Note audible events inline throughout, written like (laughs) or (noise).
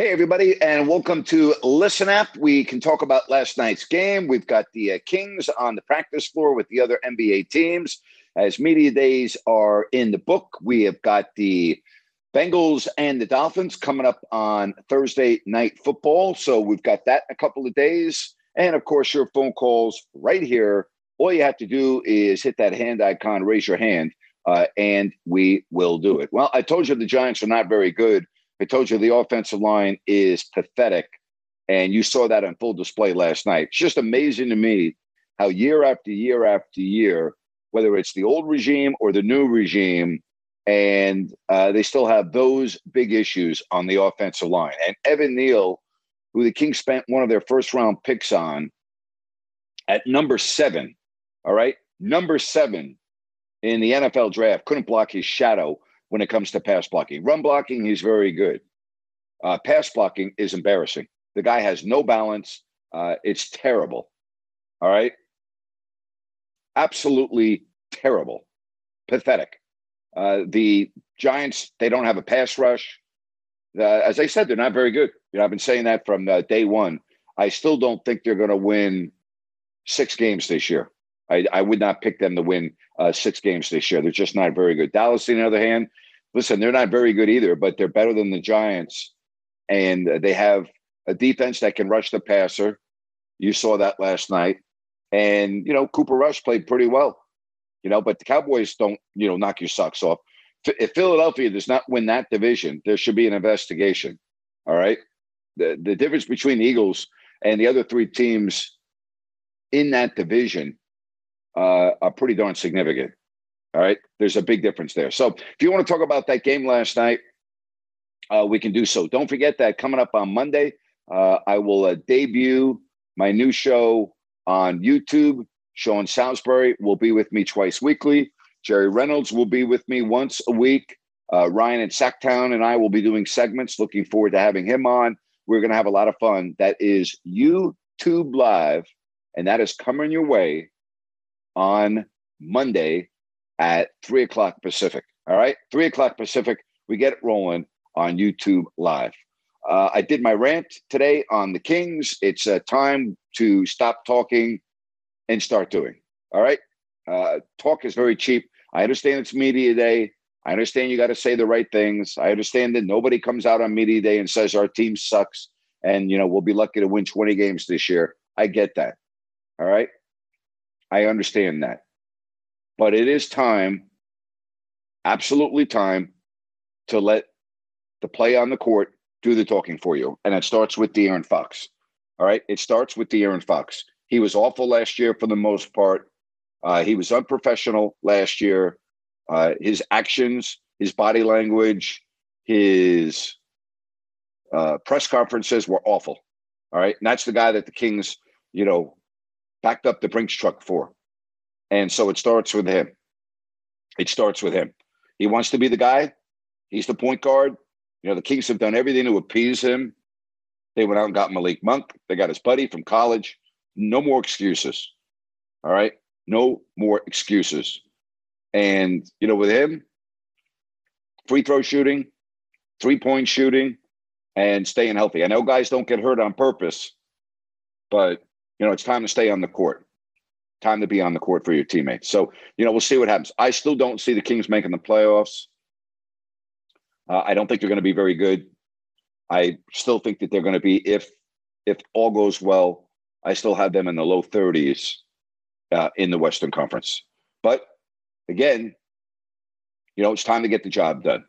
Hey, everybody, and welcome to Listen Up. We can talk about last night's game. We've got the uh, Kings on the practice floor with the other NBA teams. As media days are in the book, we have got the Bengals and the Dolphins coming up on Thursday night football. So we've got that in a couple of days. And of course, your phone calls right here. All you have to do is hit that hand icon, raise your hand, uh, and we will do it. Well, I told you the Giants are not very good. I told you the offensive line is pathetic. And you saw that on full display last night. It's just amazing to me how year after year after year, whether it's the old regime or the new regime, and uh, they still have those big issues on the offensive line. And Evan Neal, who the Kings spent one of their first round picks on at number seven, all right, number seven in the NFL draft, couldn't block his shadow when it comes to pass blocking. Run blocking, he's very good. Uh, pass blocking is embarrassing. The guy has no balance. Uh, it's terrible. All right. Absolutely terrible. Pathetic. Uh, the Giants, they don't have a pass rush. as I said, they're not very good. You know, I've been saying that from uh, day one. I still don't think they're going to win six games this year. I, I would not pick them to win uh, six games this year. They're just not very good. Dallas, on the other hand, listen, they're not very good either, but they're better than the Giants. And they have a defense that can rush the passer. You saw that last night. And, you know, Cooper Rush played pretty well, you know, but the Cowboys don't, you know, knock your socks off. If Philadelphia does not win that division, there should be an investigation. All right. The, the difference between the Eagles and the other three teams in that division uh, are pretty darn significant. All right. There's a big difference there. So if you want to talk about that game last night, uh, we can do so. Don't forget that coming up on Monday, uh, I will uh, debut my new show on YouTube. Sean Salisbury will be with me twice weekly. Jerry Reynolds will be with me once a week. Uh, Ryan and Sacktown and I will be doing segments. Looking forward to having him on. We're going to have a lot of fun. That is YouTube Live, and that is coming your way on Monday at three o'clock Pacific. All right, three o'clock Pacific. We get it rolling on YouTube Live. Uh, I did my rant today on the Kings. It's uh, time to stop talking and start doing. All right, uh, talk is very cheap. I understand it's media day. I understand you got to say the right things. I understand that nobody comes out on media day and says our team sucks and you know we'll be lucky to win 20 games this year. I get that. All right. I understand that. But it is time, absolutely time, to let the play on the court do the talking for you. And it starts with De'Aaron Fox. All right. It starts with De'Aaron Fox. He was awful last year for the most part. Uh, he was unprofessional last year. Uh, his actions, his body language, his uh, press conferences were awful. All right. And that's the guy that the Kings, you know, backed up the Brinks truck for. And so it starts with him. It starts with him. He wants to be the guy. He's the point guard. You know, the Kings have done everything to appease him. They went out and got Malik Monk. They got his buddy from college. No more excuses. All right. No more excuses. And, you know, with him, free throw shooting, three point shooting, and staying healthy. I know guys don't get hurt on purpose, but you know, it's time to stay on the court. Time to be on the court for your teammates. So, you know, we'll see what happens. I still don't see the Kings making the playoffs. Uh, I don't think they're going to be very good. I still think that they're going to be if if all goes well. I still have them in the low 30s uh, in the Western Conference. But again, you know, it's time to get the job done.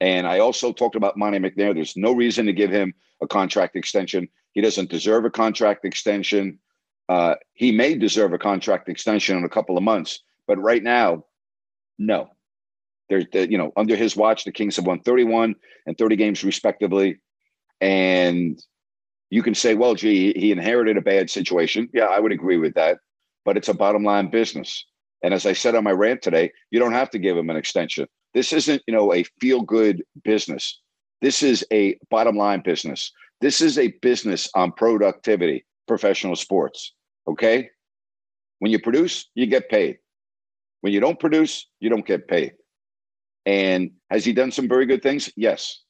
And I also talked about Monte McNair. There's no reason to give him a contract extension. He doesn't deserve a contract extension. Uh, he may deserve a contract extension in a couple of months, but right now, no. There's, you know, under his watch, the Kings have won 31 and 30 games respectively, and you can say, well, gee, he inherited a bad situation. Yeah, I would agree with that, but it's a bottom line business. And as I said on my rant today, you don't have to give him an extension. This isn't, you know, a feel good business. This is a bottom line business. This is a business on productivity, professional sports. Okay. When you produce, you get paid. When you don't produce, you don't get paid. And has he done some very good things? Yes,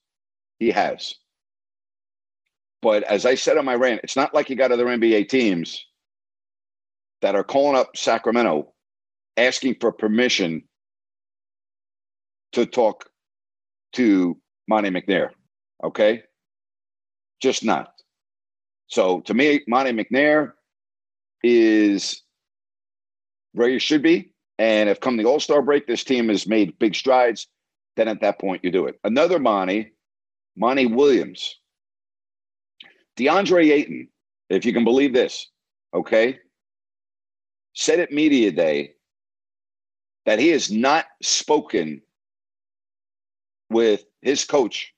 he has. But as I said on my rant, it's not like you got other NBA teams that are calling up Sacramento asking for permission to talk to Monte McNair. Okay. Just not. So to me, Monte McNair is where you should be. And if come the All Star break, this team has made big strides, then at that point you do it. Another Monty, Monty Williams, DeAndre Ayton, if you can believe this, okay, said at Media Day that he has not spoken with his coach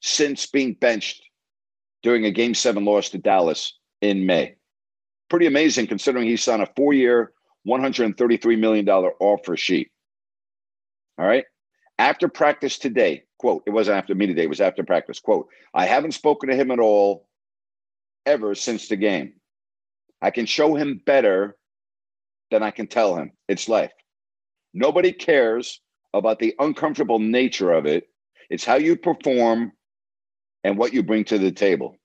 since being benched during a game seven loss to Dallas in May. Pretty amazing considering he signed a four year, $133 million offer sheet. All right. After practice today, quote, it wasn't after me today, it was after practice, quote, I haven't spoken to him at all ever since the game. I can show him better than I can tell him. It's life. Nobody cares about the uncomfortable nature of it. It's how you perform and what you bring to the table.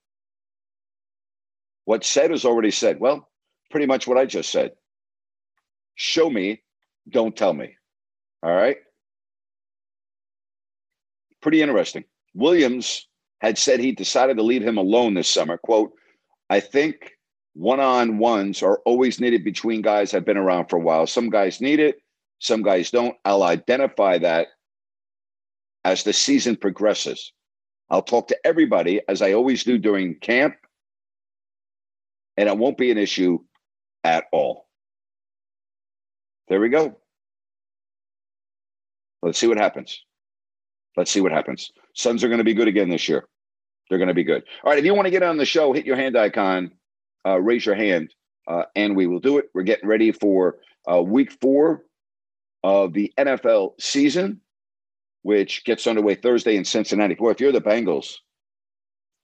What's said is already said. Well, pretty much what I just said. Show me, don't tell me. All right. Pretty interesting. Williams had said he decided to leave him alone this summer. Quote, I think one on ones are always needed between guys I've been around for a while. Some guys need it, some guys don't. I'll identify that as the season progresses. I'll talk to everybody as I always do during camp, and it won't be an issue at all. There we go. Let's see what happens. Let's see what happens. Suns are going to be good again this year. They're going to be good. All right. If you want to get on the show, hit your hand icon, uh, raise your hand, uh, and we will do it. We're getting ready for uh, week four of the NFL season, which gets underway Thursday in Cincinnati. Boy, if you're the Bengals,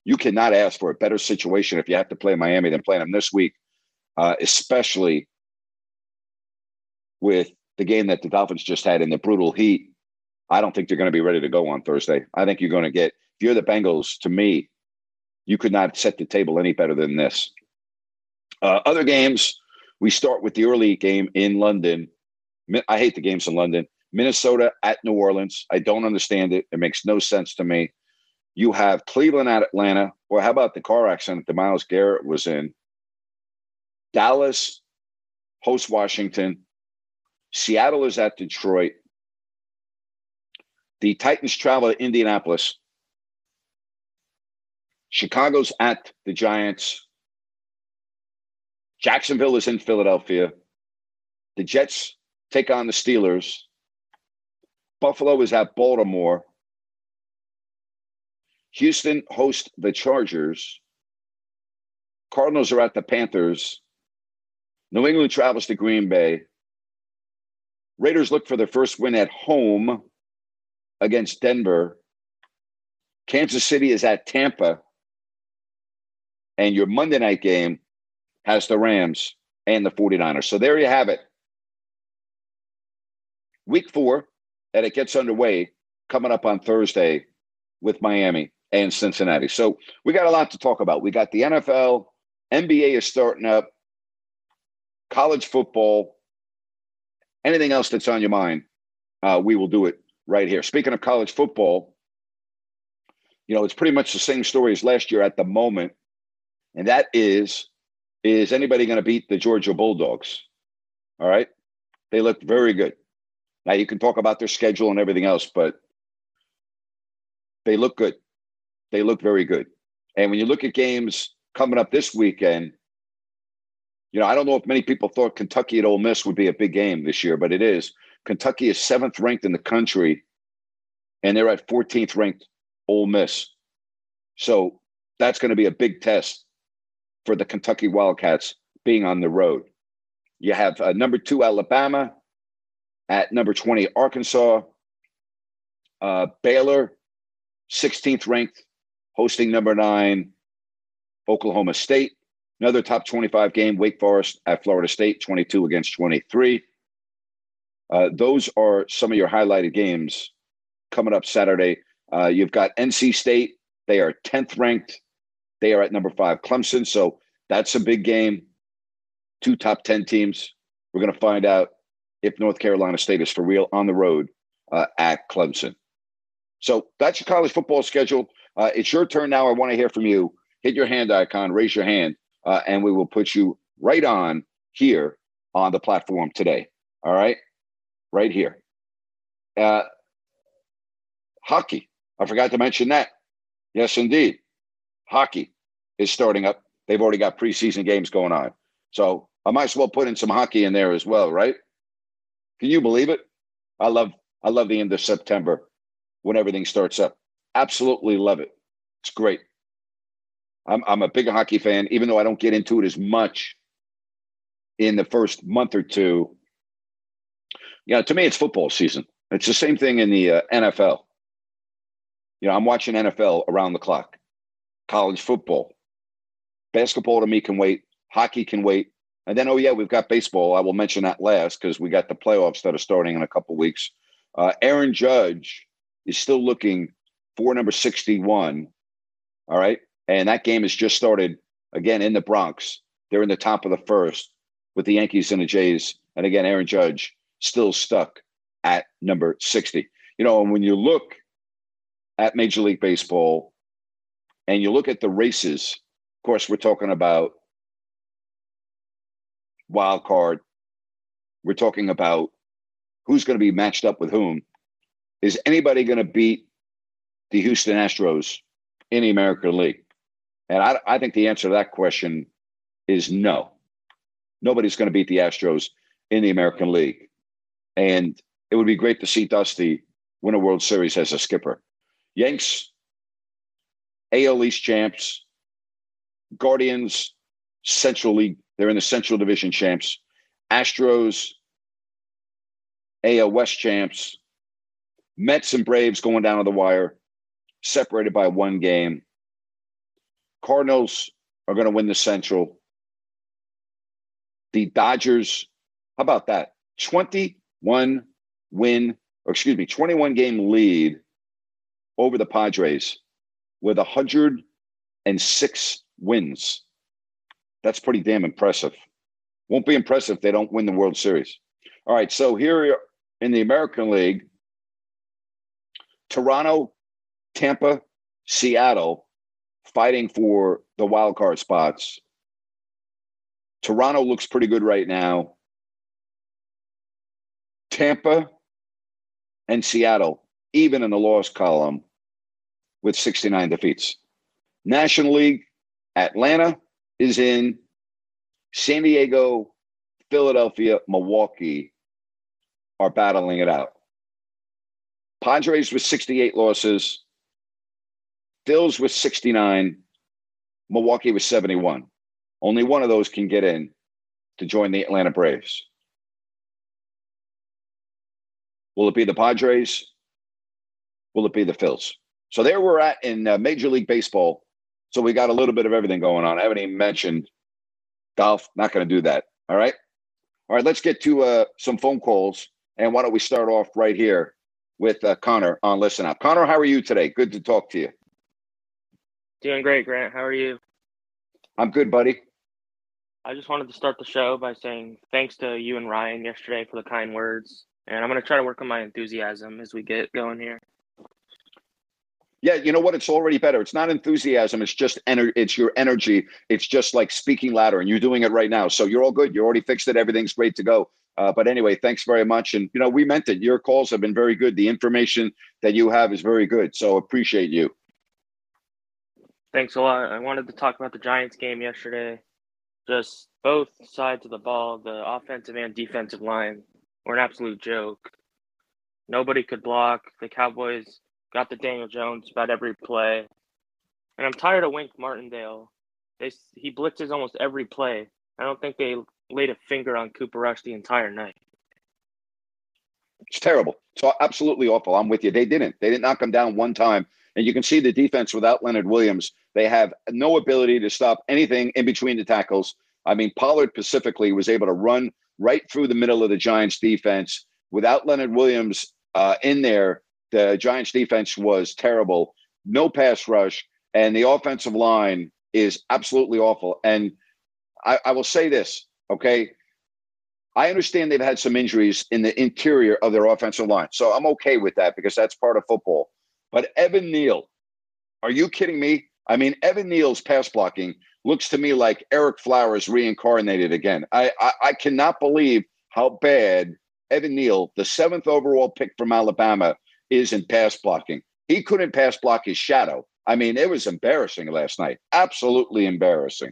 you cannot ask for a better situation if you have to play Miami than playing them this week, uh, especially with the game that the Dolphins just had in the brutal heat. I don't think they're going to be ready to go on Thursday. I think you're going to get, if you're the Bengals, to me, you could not set the table any better than this. Uh, other games, we start with the early game in London I hate the games in London. Minnesota at New Orleans. I don't understand it. It makes no sense to me. You have Cleveland at Atlanta. Or how about the car accident that Myles Garrett was in? Dallas hosts Washington. Seattle is at Detroit. The Titans travel to Indianapolis. Chicago's at the Giants. Jacksonville is in Philadelphia. The Jets take on the Steelers. Buffalo is at Baltimore. Houston hosts the Chargers. Cardinals are at the Panthers. New England travels to Green Bay. Raiders look for their first win at home against Denver. Kansas City is at Tampa. And your Monday night game has the Rams and the 49ers. So there you have it week four, and it gets underway coming up on Thursday with Miami and Cincinnati. So we got a lot to talk about. We got the NFL, NBA is starting up, college football, anything else that's on your mind, uh, we will do it right here. Speaking of college football, you know, it's pretty much the same story as last year at the moment, and that is, is anybody going to beat the Georgia Bulldogs? All right, they look very good. Now you can talk about their schedule and everything else, but they look good. They look very good. And when you look at games coming up this weekend, you know, I don't know if many people thought Kentucky at Ole Miss would be a big game this year, but it is. Kentucky is seventh ranked in the country, and they're at 14th ranked Ole Miss. So that's going to be a big test for the Kentucky Wildcats being on the road. You have uh, number two Alabama at number 20 Arkansas, uh, Baylor, 16th ranked, hosting number nine Oklahoma State. Another top 25 game, Wake Forest at Florida State, 22 against 23. Uh, those are some of your highlighted games coming up Saturday. Uh, you've got NC State. They are 10th ranked. They are at number five, Clemson. So that's a big game. Two top 10 teams. We're going to find out if North Carolina State is for real on the road uh, at Clemson. So that's your college football schedule. Uh, it's your turn now. I want to hear from you. Hit your hand icon, raise your hand, uh, and we will put you right on here on the platform today. All right? Right here. Uh, hockey. I forgot to mention that. Yes, indeed. Hockey is starting up. They've already got preseason games going on. So I might as well put in some hockey in there as well, right? Can you believe it? I love I love the end of September when everything starts up. Absolutely love it. It's great. I'm I'm a big hockey fan, even though I don't get into it as much in the first month or two. You know, to me, it's football season. It's the same thing in the uh, NFL. You know, I'm watching NFL around the clock. College football, basketball to me can wait. Hockey can wait. And then, oh yeah, we've got baseball. I will mention that last because we got the playoffs that are starting in a couple weeks. Uh, Aaron Judge is still looking for number 61. All right. And that game has just started again in the Bronx. They're in the top of the first with the Yankees and the Jays. And again, Aaron Judge still stuck at number 60. You know, and when you look at Major League Baseball and you look at the races, of course, we're talking about wild card. We're talking about who's going to be matched up with whom. Is anybody going to beat the Houston Astros in the American League? And I, I think the answer to that question is no. Nobody's going to beat the Astros in the American League. And it would be great to see Dusty win a World Series as a skipper. Yanks, AL East champs, Guardians, Central League they're in the Central Division champs. Astros, AL West champs. Mets and Braves going down to the wire, separated by one game. Cardinals are going to win the Central. The Dodgers, how about that? 21 win, or excuse me, 21 game lead over the Padres with 106 wins. That's pretty damn impressive. Won't be impressive if they don't win the World Series. All right, so here in the American League, Toronto, Tampa, Seattle fighting for the wild card spots. Toronto looks pretty good right now. Tampa and Seattle, even in the loss column, with 69 defeats. National League, Atlanta, is in San Diego, Philadelphia, Milwaukee are battling it out. Padres with 68 losses, Phils with 69, Milwaukee with 71. Only one of those can get in to join the Atlanta Braves. Will it be the Padres? Will it be the Phils? So there we're at in uh, Major League Baseball so we got a little bit of everything going on. I haven't even mentioned golf. Not going to do that. All right. All right. Let's get to uh, some phone calls. And why don't we start off right here with uh, Connor on Listen Up? Connor, how are you today? Good to talk to you. Doing great, Grant. How are you? I'm good, buddy. I just wanted to start the show by saying thanks to you and Ryan yesterday for the kind words. And I'm going to try to work on my enthusiasm as we get going here. Yeah, you know what? It's already better. It's not enthusiasm. It's just energy. It's your energy. It's just like speaking louder, and you're doing it right now. So you're all good. You already fixed it. Everything's great to go. Uh, but anyway, thanks very much. And you know, we meant it. Your calls have been very good. The information that you have is very good. So appreciate you. Thanks a lot. I wanted to talk about the Giants game yesterday. Just both sides of the ball, the offensive and defensive line, were an absolute joke. Nobody could block. The Cowboys got the Daniel Jones about every play. And I'm tired of Wink Martindale. They he blitzes almost every play. I don't think they laid a finger on Cooper Rush the entire night. It's terrible. It's absolutely awful. I'm with you. They didn't. They didn't knock him down one time. And you can see the defense without Leonard Williams. They have no ability to stop anything in between the tackles. I mean, Pollard specifically was able to run right through the middle of the Giants defense. Without Leonard Williams uh, in there, the Giants defense was terrible. No pass rush, and the offensive line is absolutely awful. And I, I will say this, okay? I understand they've had some injuries in the interior of their offensive line. So I'm okay with that because that's part of football. But Evan Neal, are you kidding me? I mean, Evan Neal's pass blocking looks to me like Ereck Flowers reincarnated again. I, I, I cannot believe how bad Evan Neal, the seventh overall pick from Alabama, is in pass blocking. He couldn't pass block his shadow. I mean, it was embarrassing last night. Absolutely embarrassing.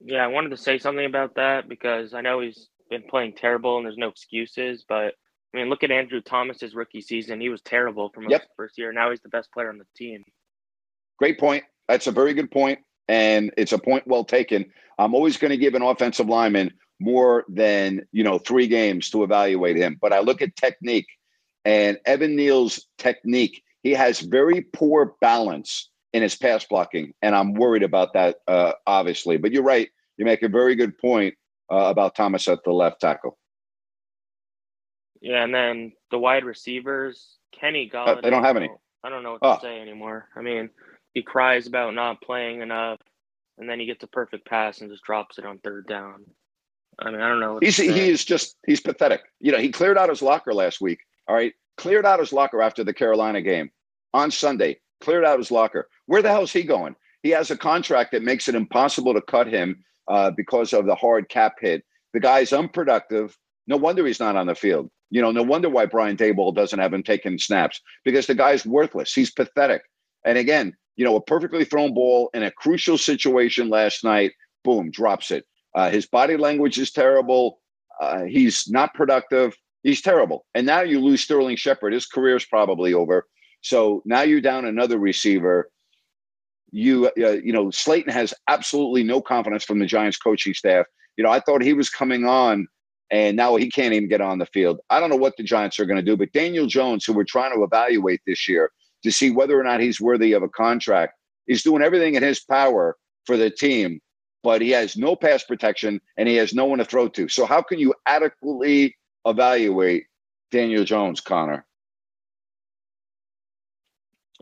Yeah, I wanted to say something about that because I know he's been playing terrible and there's no excuses, but I mean, look at Andrew Thomas's rookie season. He was terrible from yep. his first year. Now he's the best player on the team. Great point. That's a very good point, and it's a point well taken. I'm always going to give an offensive lineman more than you know three games to evaluate him, but I look at technique, and Evan Neal's technique. He has very poor balance in his pass blocking, and I'm worried about that, uh, obviously. But you're right. You make a very good point uh, about Thomas at the left tackle. Yeah, and then the wide receivers, Kenny Golladay. Uh, they don't have any. I don't know what to oh. say anymore. I mean, he cries about not playing enough, and then he gets a perfect pass and just drops it on third down. I mean, I don't know. He's he is just he's pathetic. You know, he cleared out his locker last week. All right, cleared out his locker after the Carolina game on Sunday. Cleared out his locker. Where the hell is he going? He has a contract that makes it impossible to cut him uh, because of the hard cap hit. The guy's unproductive. No wonder he's not on the field. You know, no wonder why Brian Daboll doesn't have him taking snaps because the guy's worthless. He's pathetic. And again, you know, a perfectly thrown ball in a crucial situation last night, boom, drops it. Uh, his body language is terrible. Uh, he's not productive. He's terrible. And now you lose Sterling Shepard. His career is probably over. So now you're down another receiver. You, uh, you know, Slayton has absolutely no confidence from the Giants coaching staff. You know, I thought he was coming on, and now he can't even get on the field. I don't know what the Giants are going to do, but Daniel Jones, who we're trying to evaluate this year, to see whether or not he's worthy of a contract. He's doing everything in his power for the team, but he has no pass protection and he has no one to throw to. So, how can you adequately evaluate Daniel Jones, Connor?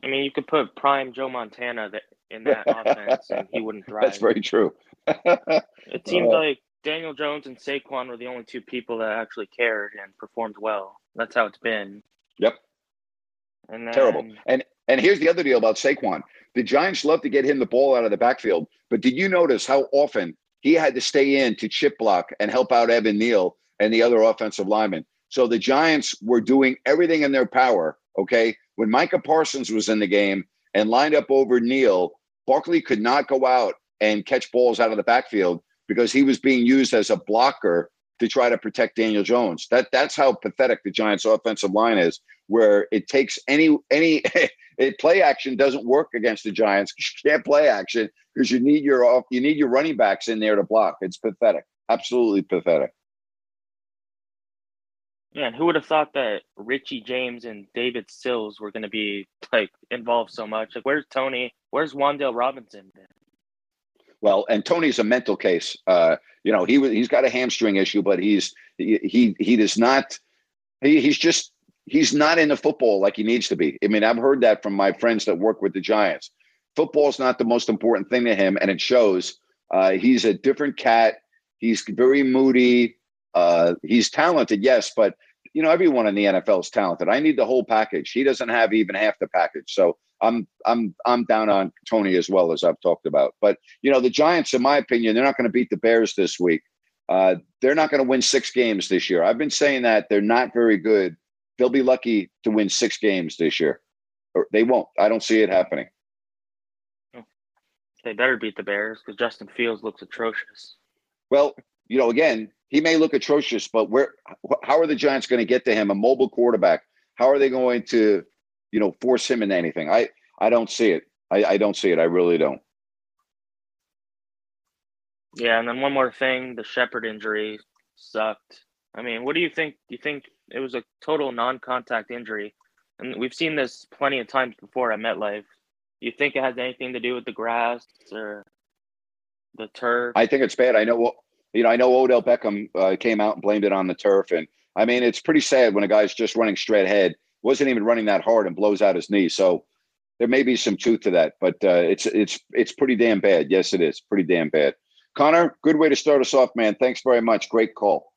I mean, you could put prime Joe Montana in that (laughs) offense and he wouldn't thrive. That's very true. (laughs) it seemed uh, like Daniel Jones and Saquon were the only two people that actually cared and performed well. That's how it's been. Yep. And then, Terrible. And and here's the other deal about Saquon. The Giants love to get him the ball out of the backfield, but did you notice how often he had to stay in to chip block and help out Evan Neal and the other offensive linemen? So the Giants were doing everything in their power. Okay, when Micah Parsons was in the game and lined up over Neal, Barkley could not go out and catch balls out of the backfield because he was being used as a blocker to try to protect Daniel Jones. That that's how pathetic the Giants' offensive line is where it takes any any (laughs) it, play action doesn't work against the Giants. (laughs) You can't play action because you need your off you need your running backs in there to block. It's pathetic, absolutely pathetic. Man, who would have thought that Richie James and David Sills were going to be like involved so much? Like, where's Toney? Where's Wan'Dale Robinson? Well, and Toney's a mental case. Uh, you know, he he's got a hamstring issue, but he's he he, he does not. He, he's just he's not into football like he needs to be. I mean, I've heard that from my friends that work with the Giants. Football's not the most important thing to him, and it shows. Uh, he's a different cat. He's very moody. Uh, he's talented, yes, but you know, everyone in the NFL is talented. I need the whole package. He doesn't have even half the package. So I'm I'm I'm down on Toney as well as I've talked about. But you know, the Giants, in my opinion, they're not going to beat the Bears this week. Uh, they're not going to win six games this year. I've been saying that they're not very good. They'll be lucky to win six games this year. Or they won't. I don't see it happening. They better beat the Bears because Justin Fields looks atrocious. Well, you know, again, he may look atrocious, but where? How are the Giants going to get to him? A mobile quarterback. How are they going to, you know, force him into anything? I I don't see it. I, I don't see it. I really don't. Yeah, and then one more thing: the Shepard injury sucked. I mean, what do you think? Do you think it was a total non-contact injury? And we've seen this plenty of times before at MetLife. Do you think it has anything to do with the grass or the turf? I think it's bad. I know. You know, I know Odell Beckham uh, came out and blamed it on the turf, and I mean, it's pretty sad when a guy's just running straight ahead, wasn't even running that hard, and blows out his knee. So there may be some truth to that, but uh, it's it's it's pretty damn bad. Yes, it is pretty damn bad. Connor, good way to start us off, man. Thanks very much. Great call.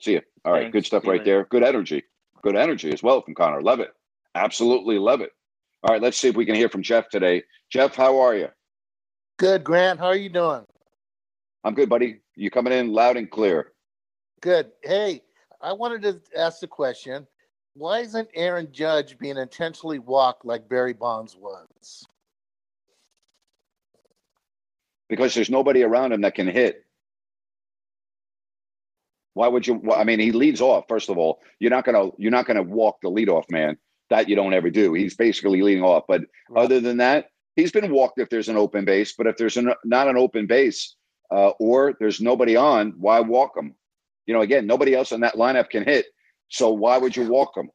See you. All right, Thanks. good stuff right there. Good energy. Good energy as well from Connor. Love it. Absolutely love it. All right, let's see if we can hear from Jeff today. Jeff, how are you? Good, Grant. How are you doing? I'm good, buddy. You coming in loud and clear. Good. Hey, I wanted to ask the question why isn't Aaron Judge being intentionally walked like Barry Bonds was? because there's nobody around him that can hit. Why would you? I mean, he leads off. First of all, you're not gonna you're not gonna walk the leadoff man. That you don't ever do. He's basically leading off. But right. other than that, he's been walked if there's an open base. But if there's an, not an open base uh, or there's nobody on, why walk him? You know, again, nobody else in that lineup can hit. So why would you walk him?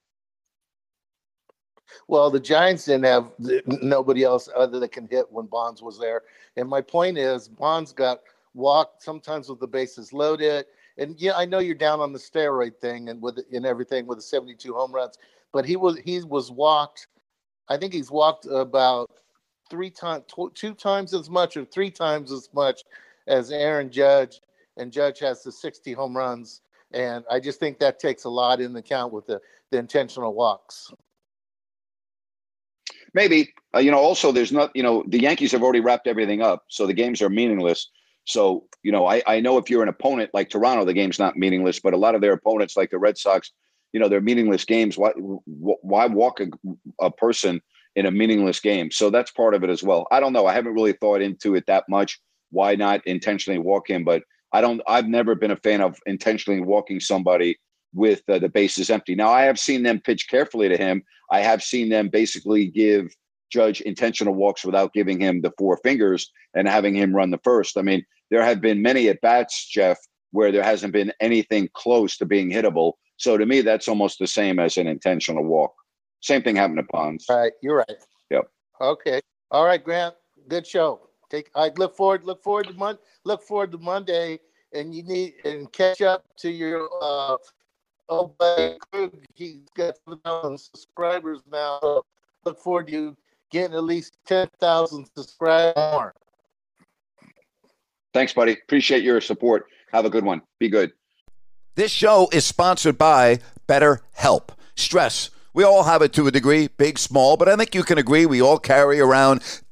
Well, the Giants didn't have nobody else other that can hit when Bonds was there. And my point is, Bonds got walked sometimes with the bases loaded. And yeah, I know you're down on the steroid thing and with and everything with the 72 home runs, but he was he was walked. I think he's walked about three times, two times as much or three times as much as Aaron Judge. And Judge has the 60 home runs. And I just think that takes a lot in account with the, the intentional walks. Maybe uh, you know. Also, there's not you know the Yankees have already wrapped everything up, so the games are meaningless. So you know, I I know if you're an opponent like Toronto, the game's not meaningless. But a lot of their opponents, like the Red Sox, you know, they're meaningless games. Why why walk a, a person in a meaningless game? So that's part of it as well. I don't know. I haven't really thought into it that much. Why not intentionally walk him? But I don't. I've never been a fan of intentionally walking somebody with uh, the bases empty. Now, I have seen them pitch carefully to him. I have seen them basically give Judge intentional walks without giving him the four fingers and having him run the first. I mean, there have been many at bats, Jeff, where there hasn't been anything close to being hittable. So to me, that's almost the same as an intentional walk. Same thing happened to Bonds. All right, you're right. Yep. Okay. All right, Grant. Good show. Take. I look forward. Look forward to Mon. Look forward to Monday, and you need and catch up to your uh, Oh, but he's got 7,000 subscribers now. Look forward to you getting at least 10,000 subscribers more. Thanks, buddy. Appreciate your support. Have a good one. Be good. This show is sponsored by BetterHelp. Stress we all have it to a degree, big, small, but I think you can agree we all carry around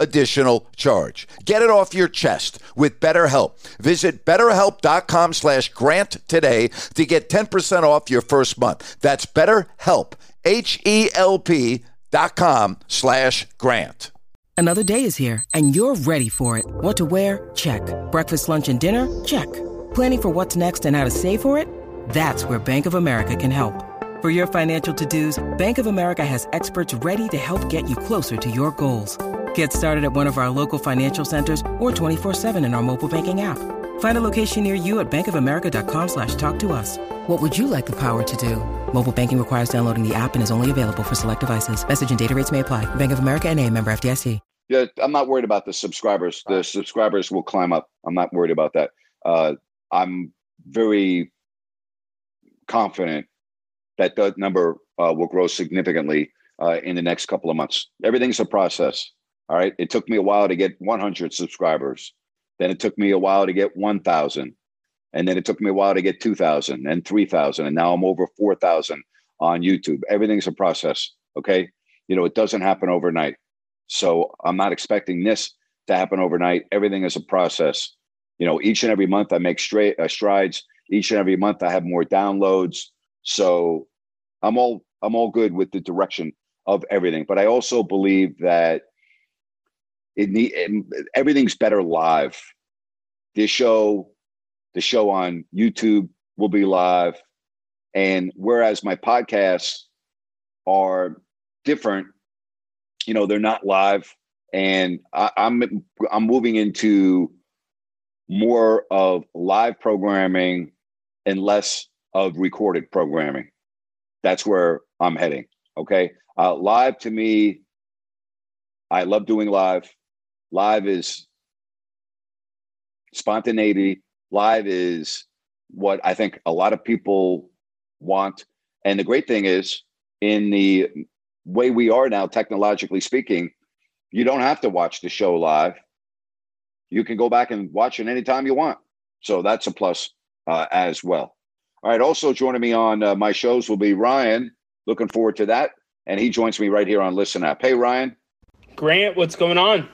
additional charge. Get it off your chest with BetterHelp. Visit betterhelp.com slash grant today to get 10% off your first month. That's BetterHelp, H-E-L-P dot com slash grant. Another day is here, and you're ready for it. What to wear? Check. Breakfast, lunch, and dinner? Check. Planning for what's next and how to save for it? That's where Bank of America can help. For your financial to-dos, Bank of America has experts ready to help get you closer to your goals. Get started at one of our local financial centers or 24-7 in our mobile banking app. Find a location near you at bankofamerica.com slash talk to us. What would you like the power to do? Mobile banking requires downloading the app and is only available for select devices. Message and data rates may apply. Bank of America and a member FDIC. Yeah, I'm not worried about the subscribers. The subscribers will climb up. I'm not worried about that. Uh, I'm very confident that the number uh, will grow significantly uh, in the next couple of months. Everything's a process. All right. It took me a while to get 100 subscribers. Then it took me a while to get 1,000. And then it took me a while to get 2,000 and 3,000. And now I'm over 4,000 on YouTube. Everything's a process. Okay. You know, it doesn't happen overnight. So I'm not expecting this to happen overnight. Everything is a process. You know, each and every month I make straight uh, strides. Each and every month I have more downloads. So I'm all I'm all good with the direction of everything. But I also believe that it need everything's better live. This show, the show on YouTube will be live, and whereas my podcasts are different, you know, they're not live, and I, I'm I'm moving into more of live programming and less of recorded programming. That's where I'm heading. Okay. Uh, live to me, I love doing live. Live is spontaneity. Live is what I think a lot of people want. And the great thing is, in the way we are now, technologically speaking, you don't have to watch the show live. You can go back and watch it anytime you want. So that's a plus uh, as well. All right. Also joining me on uh, my shows will be Ryan. Looking forward to that. And he joins me right here on Listen Up. Hey, Ryan. Grant, what's going on?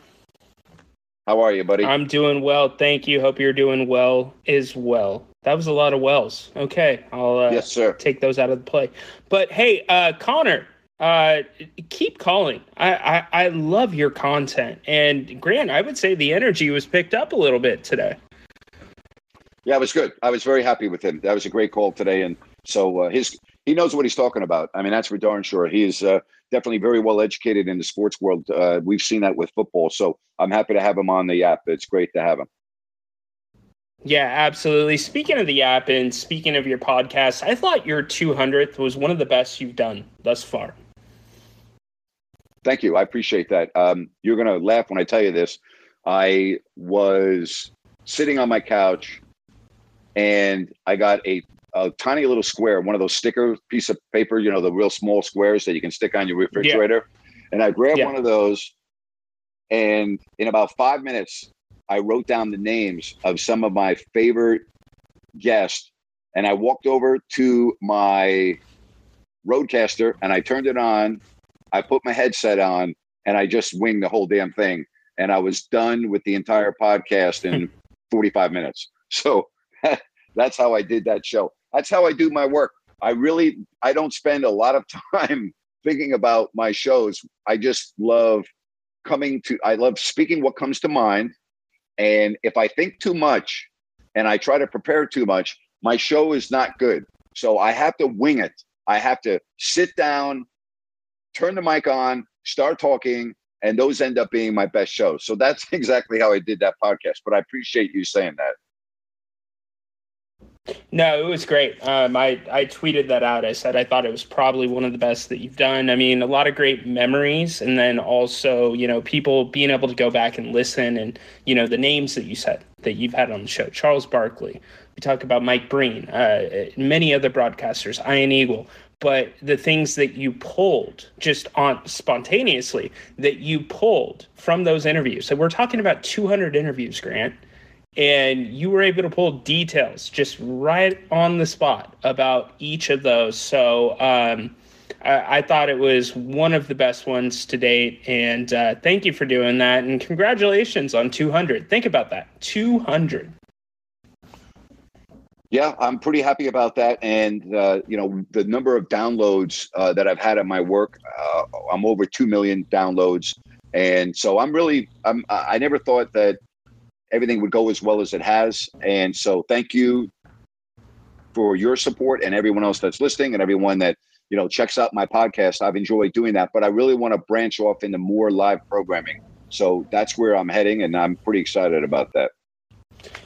How are you, buddy? I'm doing well. Thank you. Hope you're doing well as well. That was a lot of wells. Okay. I'll uh, yes, sir. take those out of the play. But hey, uh, Connor, uh, keep calling. I, I, I love your content. And Grant, I would say the energy was picked up a little bit today. Yeah, it was good. I was very happy with him. That was a great call today, and so uh, his he knows what he's talking about. I mean, that's for darn sure. He is uh, definitely very well educated in the sports world. Uh, we've seen that with football, so I'm happy to have him on the app. It's great to have him. Yeah, absolutely. Speaking of the app and speaking of your podcast, I thought your 200th was one of the best you've done thus far. Thank you. I appreciate that. Um, you're going to laugh when I tell you this. I was sitting on my couch and I got a, a tiny little square, one of those sticker piece of paper, you know, the real small squares that you can stick on your refrigerator. Yeah. And I grabbed yeah. one of those, and in about five minutes, I wrote down the names of some of my favorite guests, and I walked over to my RODECaster and I turned it on. I put my headset on, and I just winged the whole damn thing. And I was done with the entire podcast in (laughs) 45 minutes. So (laughs) that's how I did that show. That's how I do my work. I really I don't spend a lot of (laughs) time thinking about my shows. I just love coming to I love speaking what comes to mind. And if I think too much and I try to prepare too much, my show is not good. So I have to wing it. I have to sit down, turn the mic on, start talking, and those end up being my best shows. So that's (laughs) exactly how I did that podcast. But I appreciate you saying that. No, it was great. Um, I I tweeted that out. I said I thought it was probably one of the best that you've done. I mean, a lot of great memories, and then also you know people being able to go back and listen, and you know the names that you said that you've had on the show. Charles Barkley. We talk about Mike Breen, uh, many other broadcasters, Ian Eagle. But the things that you pulled just on spontaneously that you pulled from those interviews. So we're talking about 200 interviews, Grant and you were able to pull details just right on the spot about each of those. So um, I, I, thought it was one of the best ones to date, and uh, thank you for doing that. And congratulations on 200. Think about that 200. Yeah, I'm pretty happy about that. And, uh, you know, the number of downloads uh, that I've had at my work, uh, I'm over 2 million downloads. And so I'm really, I'm, I never thought that everything would go as well as it has. And so thank you for your support and everyone else that's listening and everyone that, you know, checks out my podcast. I've enjoyed doing that, but I really want to branch off into more live programming. So that's where I'm heading. And I'm pretty excited about that.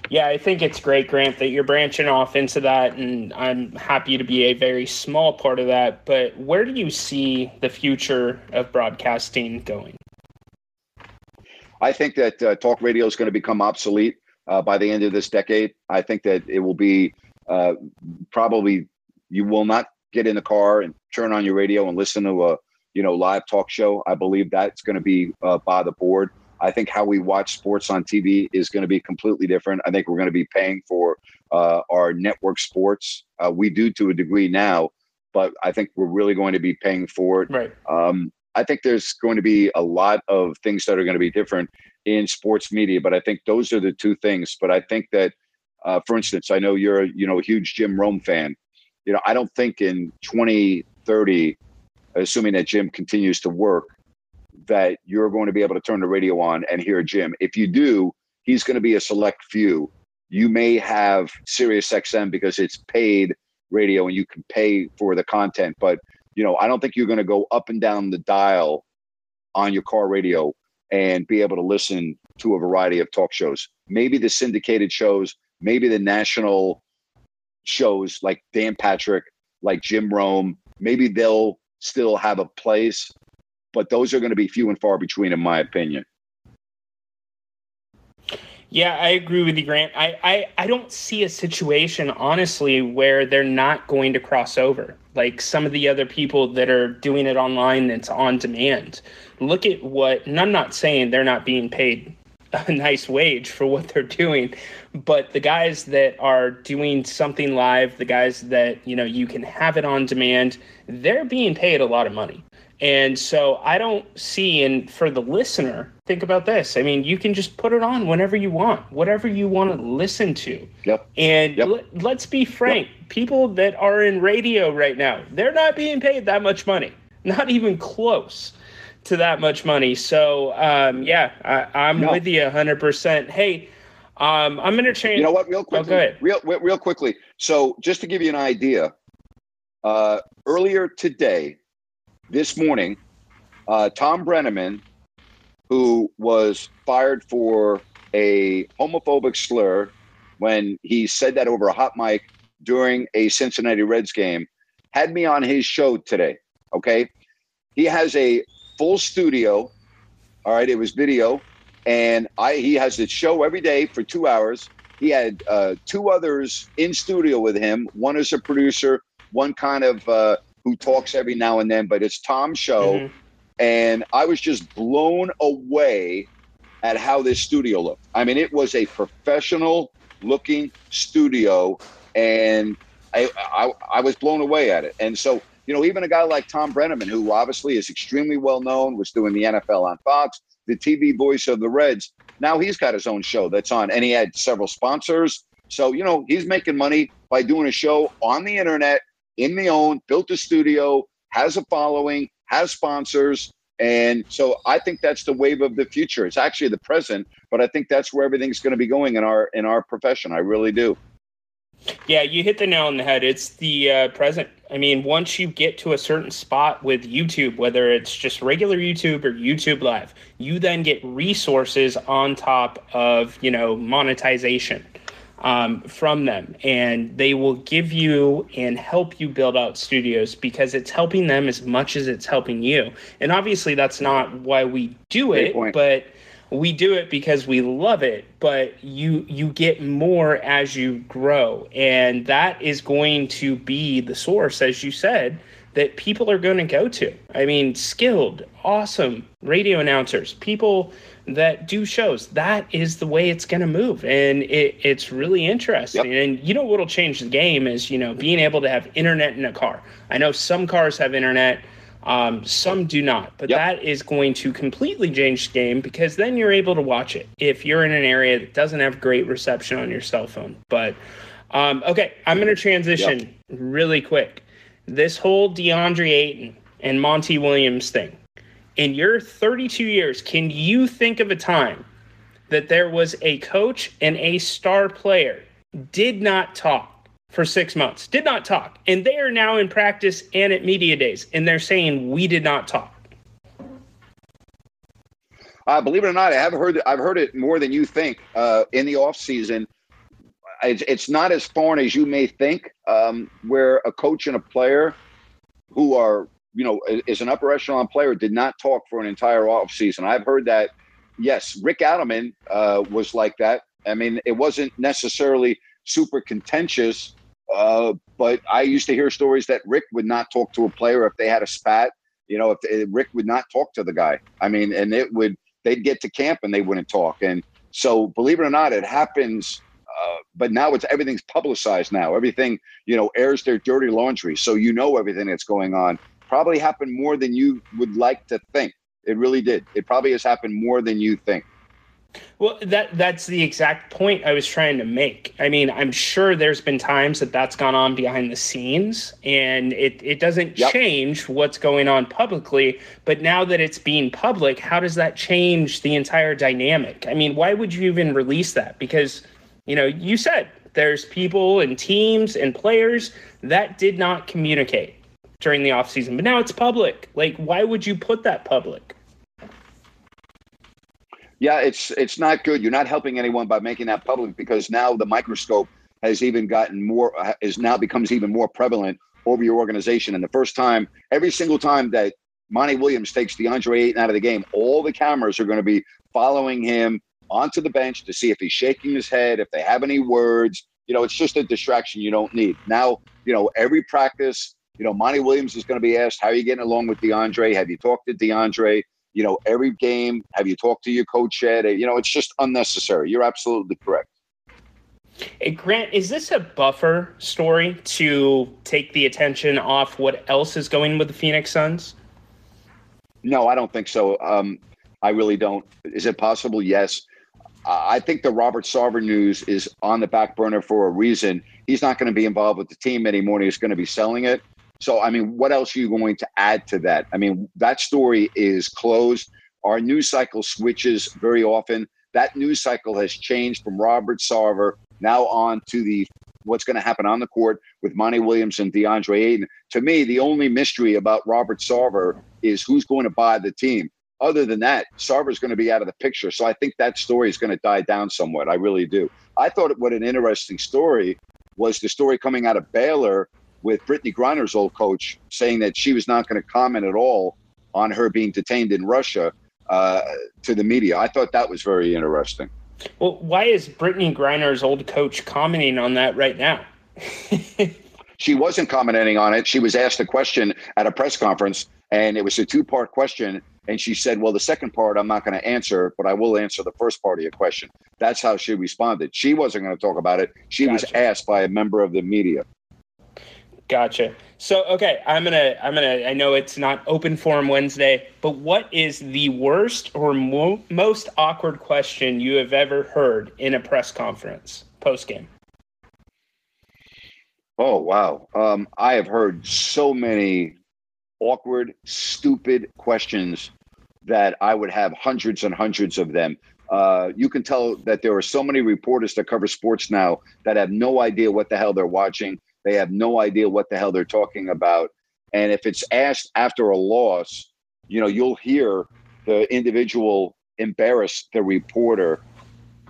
Yeah, I think it's great, Grant, that you're branching off into that, and I'm happy to be a very small part of that. But where do you see the future of broadcasting going? I think that uh, talk radio is going to become obsolete uh, by the end of this decade. I think that it will be uh, probably you will not get in the car and turn on your radio and listen to a you know live talk show. I believe that's going to be uh, by the board. I think how we watch sports on TV is going to be completely different. I think we're going to be paying for uh, our network sports. Uh, we do to a degree now, but I think we're really going to be paying for it. Right. Um, I think there's going to be a lot of things that are going to be different in sports media, but I think those are the two things. But I think that, uh, for instance, I know you're you know a huge Jim Rome fan. You know, I don't think in 2030, assuming that Jim continues to work, that you're going to be able to turn the radio on and hear Jim. If you do, he's going to be a select few. You may have Sirius XM because it's paid radio and you can pay for the content, but you know, I don't think you're going to go up and down the dial on your car radio and be able to listen to a variety of talk shows. Maybe the syndicated shows, maybe the national shows like Dan Patrick, like Jim Rome, maybe they'll still have a place, but those are going to be few and far between, in my opinion. Yeah, I agree with you, Grant. I, I, I don't see a situation, honestly, where they're not going to cross over. Like some of the other people that are doing it online that's on demand. Look at what, and I'm not saying they're not being paid a (laughs) nice wage for what they're doing, but the guys that are doing something live, the guys that, you know, you can have it on demand, they're being paid a lot of money. And so I don't see, and for the listener, think about this. I mean, you can just put it on whenever you want, whatever you want to listen to. Yep. And Yep. let, let's be frank people that are in radio right now, they're not being paid that much money, not even close to that much money. So, um, yeah, I, I'm No. with you 100%. Hey, um, I'm going to change. You know what? Real Oh, quickly, go ahead. real real real quickly. So, just to give you an idea, uh, earlier today, this morning, uh, Tom Brennaman, who was fired for a homophobic slur when he said that over a hot mic during a Cincinnati Reds game, had me on his show today. Okay, he has a full studio. All right, it was video, and I he has a show every day for two hours. He had uh, two others in studio with him. One is a producer, one kind of uh, who talks every now and then, but it's Tom's show. Mhm. And I was just blown away at how this studio looked. I mean, it was a professional looking studio, and I, I I was blown away at it. And so, you know, even a guy like Tom Brennaman, who obviously is extremely well known, was doing the NFL on Fox, the TV voice of the Reds. Now he's got his own show that's on, and he had several sponsors. So, you know, he's making money by doing a show on the internet, in the own, built a studio, has a following, has sponsors. And so I think that's the wave of the future. It's actually the present, but I think that's where everything's going to be going in our in our profession. I really do. Yeah, you hit the nail on the head. It's the uh, present. I mean, once you get to a certain spot with YouTube, whether it's just regular YouTube or YouTube Live, you then get resources on top of, you know, monetization um, from them. And they will give you and help you build out studios because it's helping them as much as it's helping you. And obviously, that's not why we do it, but we do it because we love it but you you get more as you grow and that is going to be the source as you said that people are going to go to i mean skilled awesome radio announcers people that do shows that is the way it's going to move and it, it's really interesting and you know what'll change the game is you know being able to have internet in a car i know some cars have internet um, some do not, but Yep. that is going to completely change the game because then you're able to watch it if you're in an area that doesn't have great reception on your cell phone. But Um, okay, I'm going to transition yep. really quick. This whole DeAndre Ayton and Monty Williams thing. In your 32 years, can you think of a time that there was a coach and a star player did not talk for six months, did not talk, and they are now in practice and at media days, and they're saying we did not talk? Uh, believe it or not, I have heard I've heard it more than you think uh, in the off season. It's, it's not as foreign as you may think, um, where a coach and a player who are you know is an upper echelon player did not talk for an entire off season. I've heard that. Yes, Rick Adelman uh, was like that. I mean, it wasn't necessarily super contentious, uh, but I used to hear stories that Rick would not talk to a player if they had a spat. You know, if, Rick would not talk to the guy. I mean, and it would they'd get to camp and they wouldn't talk. And so, believe it or not, it happens. Uh, but now it's everything's publicized. Now everything you know airs their dirty laundry, so you know everything that's going on. Probably happened more than you would like to think. It really did. It probably has happened more than you think. Well, that that's the exact point I was trying to make. I mean, I'm sure there's been times that that's gone on behind the scenes, and it it doesn't yep. change what's going on publicly. But now that it's being public, how does that change the entire dynamic? I mean, why would you even release that? Because you know, you said there's people and teams and players that did not communicate during the offseason, but now it's public. Like, why would you put that public? Yeah, it's it's not good. You're not helping anyone by making that public because now the microscope has even gotten more is now becomes even more prevalent over your organization. And the first time, every single time that Monty Williams takes DeAndre Ayton out of the game, all the cameras are going to be following him onto the bench to see if he's shaking his head, if they have any words. You know, it's just a distraction you don't need. Now, you know, every practice, you know, Monty Williams is going to be asked, How are you getting along with DeAndre? Have you talked to DeAndre? you know, every game, have you talked to your coach yet? You know, it's just unnecessary. You're absolutely correct. Hey, Grant, is this a buffer story to take the attention off what else is going with the Phoenix Suns? No, I don't think so. Um, I really don't. Is it possible? Yes. I think the Robert Sarver news is on the back burner for a reason. He's not going to be involved with the team anymore. He's going to be selling it. So, I mean, what else are you going to add to that? I mean, that story is closed. Our news cycle switches very often. That news cycle has changed from Robert Sarver now on to the what's going to happen on the court with Monty Williams and DeAndre Ayton. To me, the only mystery about Robert Sarver is who's going to buy the team. Other than that, Sarver's going to be out of the picture. So I think that story is going to die down somewhat. I really do. I thought what an interesting story was the story coming out of Baylor with Brittney Griner's old coach saying that she was not going to comment at all on her being detained in Russia uh, to the media. I thought that was very interesting. Well, why is Brittney Griner's old coach commenting on that right now? (laughs) she wasn't commenting on it. She was asked a question at a press conference, and it was a two part question. And she said, Well, the second part I'm not going to answer, but I will answer the first part of your question. That's how she responded. She wasn't going to talk about it. She gotcha. was asked by a member of the media. Gotcha. So okay, I'm gonna I'm gonna I know it's not open forum Wednesday, but what is the worst or mo- most awkward question you have ever heard in a press conference post game? Oh wow, um, I have heard so many awkward, stupid questions that I would have hundreds and hundreds of them. Uh, you can tell that there are so many reporters that cover sports now that have no idea what the hell they're watching they have no idea what the hell they're talking about. And if it's asked after a loss, you know, you'll hear the individual embarrass the reporter.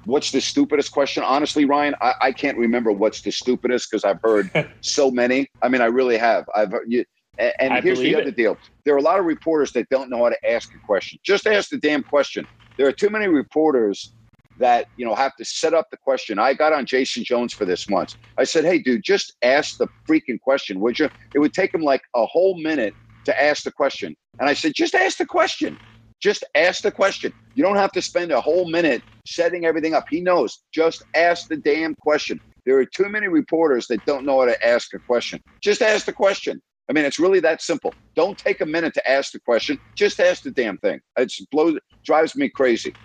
What's the stupidest question? Honestly, Ryan, I, I can't remember what's the stupidest because I've heard (laughs) so many. I mean, I really have. I've you, and, and here's the other it. deal: there are a lot of reporters that don't know how to ask a question. Just ask the damn question. There are too many reporters that you know have to set up the question. I got on Jason Jones for this once. I said, "Hey, dude, just ask the freaking question, would you?" It would take him like a whole minute to ask the question, and I said, "Just ask the question. Just ask the question. You don't have to spend a whole minute setting everything up. He knows. Just ask the damn question." There are too many reporters that don't know how to ask a question. Just ask the question. I mean, it's really that simple. Don't take a minute to ask the question. Just ask the damn thing. It blows, drives me crazy.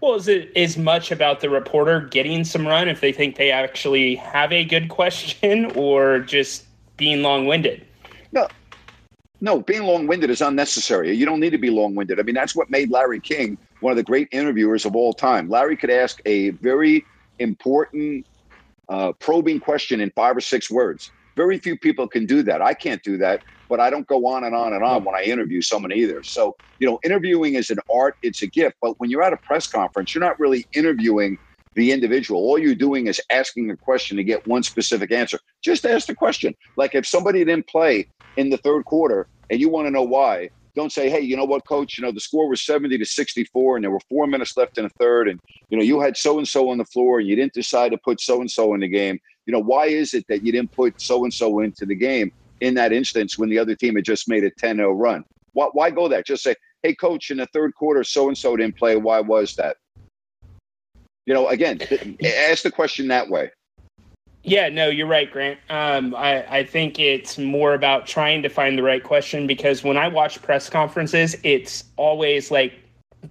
Well, is it as much about the reporter getting some run if they think they actually have a good (laughs) question or just being long winded? No, no, being long winded is unnecessary. You don't need to be long winded. I mean, that's what made Larry King one of the great interviewers of all time. Larry could ask a very important, uh, probing question in five or six words. Very few people can do that. I can't do that, but I don't go on and on and on when I interview someone either. So, you know, interviewing is an art, it's a gift. But when you're at a press conference, you're not really interviewing the individual. All you're doing is asking a question to get one specific answer. Just ask the question. Like if somebody didn't play in the third quarter and you want to know why, don't say, hey, you know what, coach, you know, the score was 70 to 64 and there were four minutes left in the third. And, you know, you had so and so on the floor and you didn't decide to put so and so in the game. You know, why is it that you didn't put so and so into the game in that instance when the other team had just made a 10 0 run? Why, why go there? Just say, hey, coach, in the third quarter, so and so didn't play. Why was that? You know, again, ask the question that way. Yeah, no, you're right, Grant. Um, I, I think it's more about trying to find the right question because when I watch press conferences, it's always like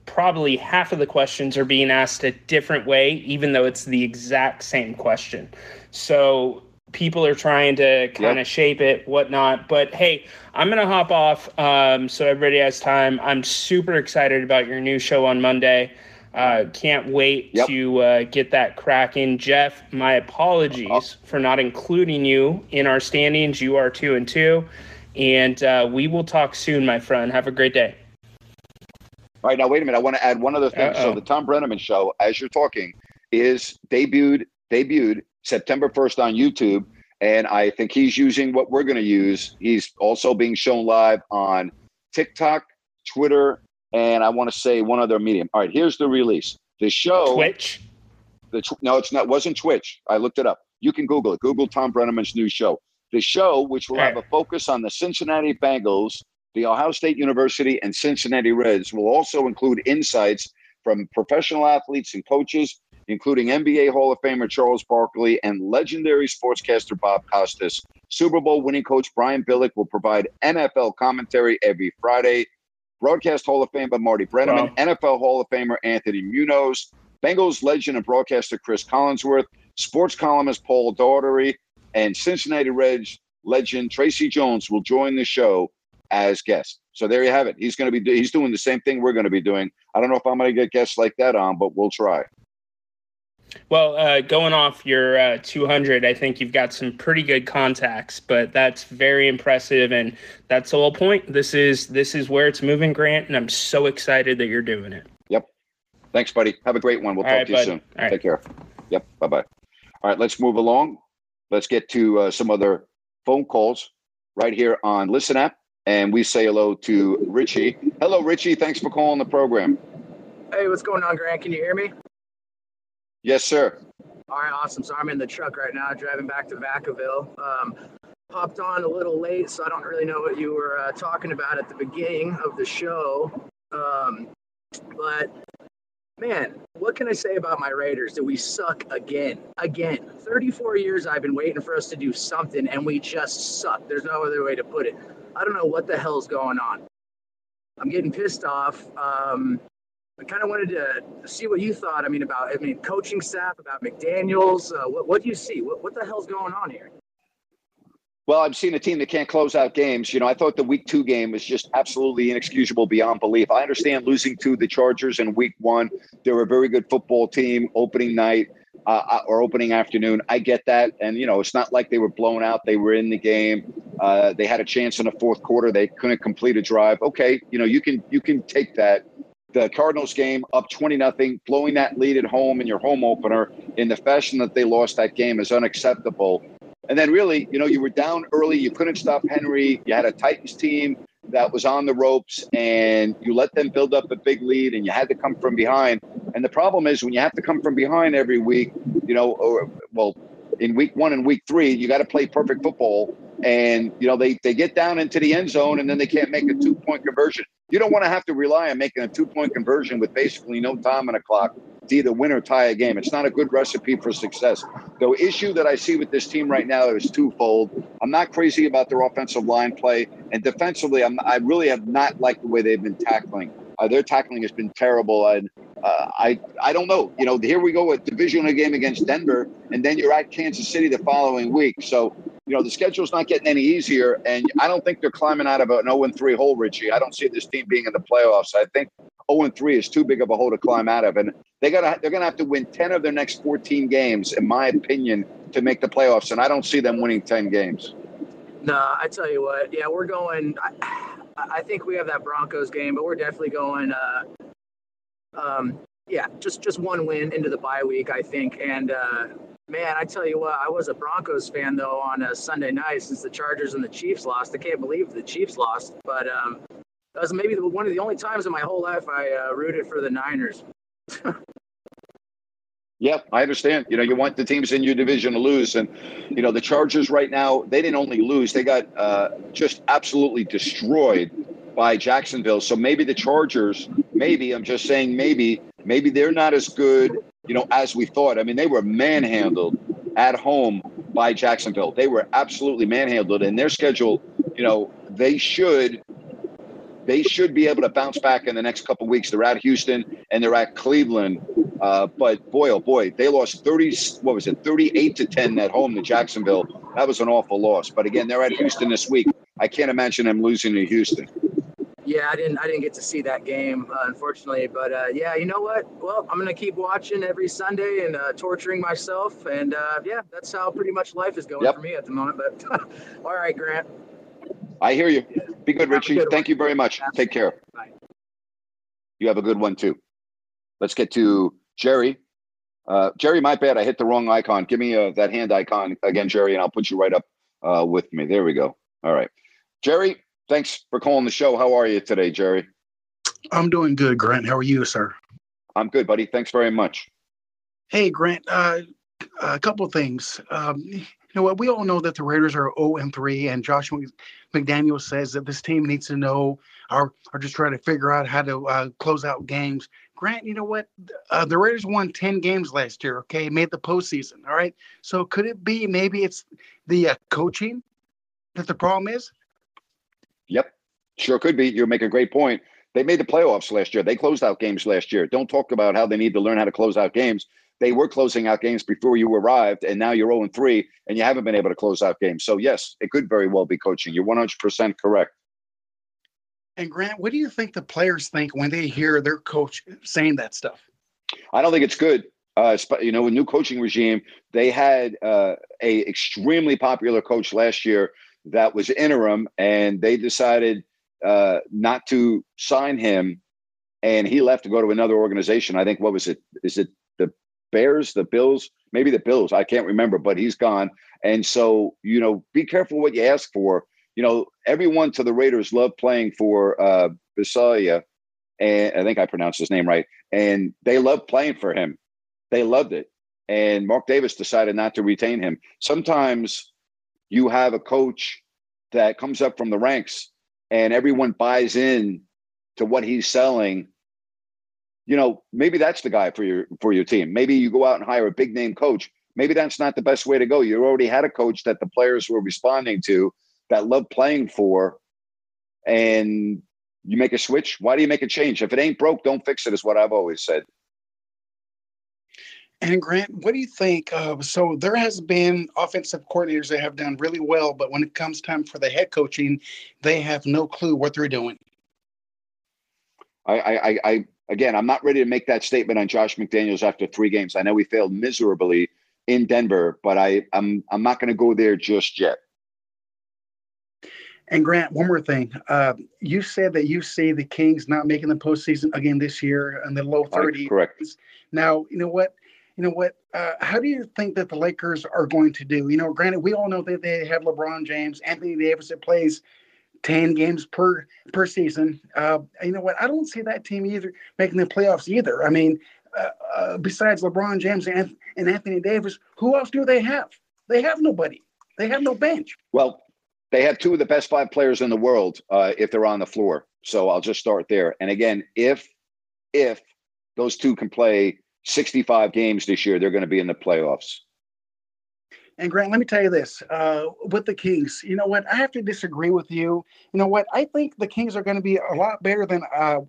probably half of the questions are being asked a different way, even though it's the exact same question. So people are trying to kind of yep. shape it, whatnot. But hey, I'm going to hop off um, so everybody has time. I'm super excited about your new show on Monday. Uh, can't wait yep. to uh, get that cracking. Jeff, my apologies uh for not including you in our standings. You are two and two. And uh, we will talk soon, my friend. Have a great day. All right, now wait a minute. I want to add one other thing. Uh-oh. So the Tom Brennaman show, as you're talking, is debuted debuted September 1st on YouTube. And I think he's using what we're going to use. He's also being shown live on TikTok, Twitter, and I want to say one other medium. All right, here's the release. The show Twitch. The tw- no, it's not. Wasn't Twitch. I looked it up. You can Google it. Google Tom Brennaman's new show. The show, which will have a focus on the Cincinnati Bengals, the Ohio State University, and Cincinnati Reds, will also include insights from professional athletes and coaches, including NBA Hall of Famer Charles Barkley and legendary sportscaster Bob Costas. Super Bowl winning coach Brian Billick will provide NFL commentary every Friday Broadcast Hall of Famer Marty Brennaman, wow. NFL Hall of Famer Anthony Munoz, Bengals legend and broadcaster Chris Collinsworth, sports columnist Paul Daugherty, and Cincinnati Reds legend Tracy Jones will join the show as guests. So there you have it. He's going to be he's doing the same thing we're going to be doing. I don't know if I'm going to get guests like that on, but we'll try. Well, uh, going off your uh, 200, I think you've got some pretty good contacts, but that's very impressive, and that's the whole point. This is this is where it's moving, Grant, and I'm so excited that you're doing it. Yep. Thanks, buddy. Have a great one. We'll All talk right, to you bud. soon. All Take right. care. Yep. Bye bye. All right, let's move along. Let's get to uh, some other phone calls right here on Listen App, and we say hello to Richie. Hello, Richie. Thanks for calling the program. Hey, what's going on, Grant? Can you hear me? Yes, sir. All right, awesome. So I'm in the truck right now, driving back to Vacaville. Um, on a little late, so I don't really know what you were uh, talking about at the beginning of the show. Um, but man, what can I say about my Raiders? That we suck again, again. 34 years I've been waiting for us to do something, and we just suck. There's no other way to put it. I don't know what the hell's going on. I'm getting pissed off. Um, I kind of wanted to see what you thought. I mean, about I mean, coaching staff, about McDaniels. Uh, what, what do you see? What, what the hell's going on here? Well, I've seen a team that can't close out games. You know, I thought the week two game was just absolutely inexcusable beyond belief. I understand losing to the Chargers in week one. They're a very good football team opening night uh, uh or opening afternoon. I get that. And, you know, it's not like they were blown out. They were in the game. Uh, they had a chance in the fourth quarter. They couldn't complete a drive. Okay. You know, you can, you can take that the Cardinals game up 20 nothing, blowing that lead at home in your home opener in the fashion that they lost that game is unacceptable. And then really, you know, you were down early, you couldn't stop Henry. You had a Titans team that was on the ropes and you let them build up a big lead and you had to come from behind. And the problem is when you have to come from behind every week, you know, or well, in week one and week three, you got to play perfect football. And, you know, they, they get down into the end zone and then they can't make a two point conversion. You don't want to have to rely on making a two point conversion with basically no time on the clock to either win or tie a game. It's not a good recipe for success. The issue that I see with this team right now is twofold. I'm not crazy about their offensive line play, and defensively, I'm, I really have not liked the way they've been tackling. Uh, their tackling has been terrible, and uh, I I don't know. You know, here we go with divisional game against Denver, and then you're at Kansas City the following week. So you know the schedule's not getting any easier, and I don't think they're climbing out of an 0 3 hole, Richie. I don't see this team being in the playoffs. I think 0 3 is too big of a hole to climb out of, and they got they're going to have to win 10 of their next 14 games, in my opinion, to make the playoffs. And I don't see them winning 10 games. Nah, I tell you what. Yeah, we're going. I, I think we have that Broncos game, but we're definitely going. Uh, um, yeah, just just one win into the bye week, I think. And uh, man, I tell you what, I was a Broncos fan though on a Sunday night since the Chargers and the Chiefs lost. I can't believe the Chiefs lost, but um, that was maybe one of the only times in my whole life I uh, rooted for the Niners. (laughs) Yep, I understand. You know, you want the teams in your division to lose, and you know the Chargers right now. They didn't only lose; they got uh, just absolutely destroyed by Jacksonville. So maybe the Chargers, maybe I'm just saying, maybe, maybe they're not as good, you know, as we thought. I mean, they were manhandled at home by Jacksonville. They were absolutely manhandled, and their schedule, you know, they should they should be able to bounce back in the next couple weeks. They're at Houston and they're at Cleveland. Uh, but boy, oh boy, they lost 30, what was it, 38 to 10 at home to Jacksonville. That was an awful loss. But again, they're at Houston this week. I can't imagine them losing to Houston. Yeah, I didn't. I didn't get to see that game, uh, unfortunately. But uh, yeah, you know what? Well, I'm gonna keep watching every Sunday and uh, torturing myself. And uh, yeah, that's how pretty much life is going yep. for me at the moment. But (laughs) all right, Grant. I hear you. Be good, Richie. Good Thank you very much. Absolutely. Take care. Bye. You have a good one too. Let's get to Jerry. Uh, Jerry, my bad. I hit the wrong icon. Give me uh, that hand icon again, Jerry, and I'll put you right up uh, with me. There we go. All right. Jerry, thanks for calling the show. How are you today, Jerry? I'm doing good, Grant. How are you, sir? I'm good, buddy. Thanks very much. Hey, Grant. Uh, a couple of things. Um, you know what? We all know that the Raiders are 0 and 3, and Josh McDaniel says that this team needs to know or, or just try to figure out how to uh, close out games. Grant, you know what? Uh, the Raiders won 10 games last year, okay? Made the postseason, all right? So could it be maybe it's the uh, coaching that the problem is? Yep, sure could be. You make a great point. They made the playoffs last year. They closed out games last year. Don't talk about how they need to learn how to close out games they were closing out games before you arrived, and now you're 0 3, and you haven't been able to close out games. So, yes, it could very well be coaching. You're 100% correct. And Grant, what do you think the players think when they hear their coach saying that stuff? I don't think it's good. Uh, you know, a new coaching regime. They had uh, a extremely popular coach last year that was interim, and they decided uh, not to sign him, and he left to go to another organization. I think what was it? Is it the Bears, the Bills, maybe the Bills. I can't remember, but he's gone. And so, you know, be careful what you ask for. You know, everyone to the Raiders loved playing for uh Bisaccia, and I think I pronounced his name right. And they loved playing for him. They loved it. And Mark Davis decided not to retain him. Sometimes you have a coach that comes up from the ranks and everyone buys in to what he's selling you know, maybe that's the guy for your for your team. Maybe you go out and hire a big name coach. Maybe that's not the best way to go. You already had a coach that the players were responding to, that love playing for, and you make a switch. Why do you make a change? If it ain't broke, don't fix it. Is what I've always said. And Grant, what do you think? Uh, so there has been offensive coordinators that have done really well, but when it comes time for the head coaching, they have no clue what they're doing. I, I, I again, I'm not ready to make that statement on Josh McDaniels after three games. I know he failed miserably in Denver, but I, I'm I'm not going to go there just yet. And Grant, one more thing. Uh, you said that you see the Kings not making the postseason again this year in the low 30s. Correct. Now, you know what? You know what? Uh, how do you think that the Lakers are going to do? You know, granted, we all know that they have LeBron James, Anthony Davis that plays 10 games per per season. Uh, you know what? I don't see that team either making the playoffs either. I mean, uh, uh, besides LeBron James and, and Anthony Davis, who else do they have? They have nobody. They have no bench. Well, they have two of the best five players in the world uh, if they're on the floor. So I'll just start there. And again, if if those two can play 65 games this year, they're going to be in the playoffs. And Grant, let me tell you this: uh, with the Kings, you know what? I have to disagree with you. You know what? I think the Kings are going to be a lot better than uh,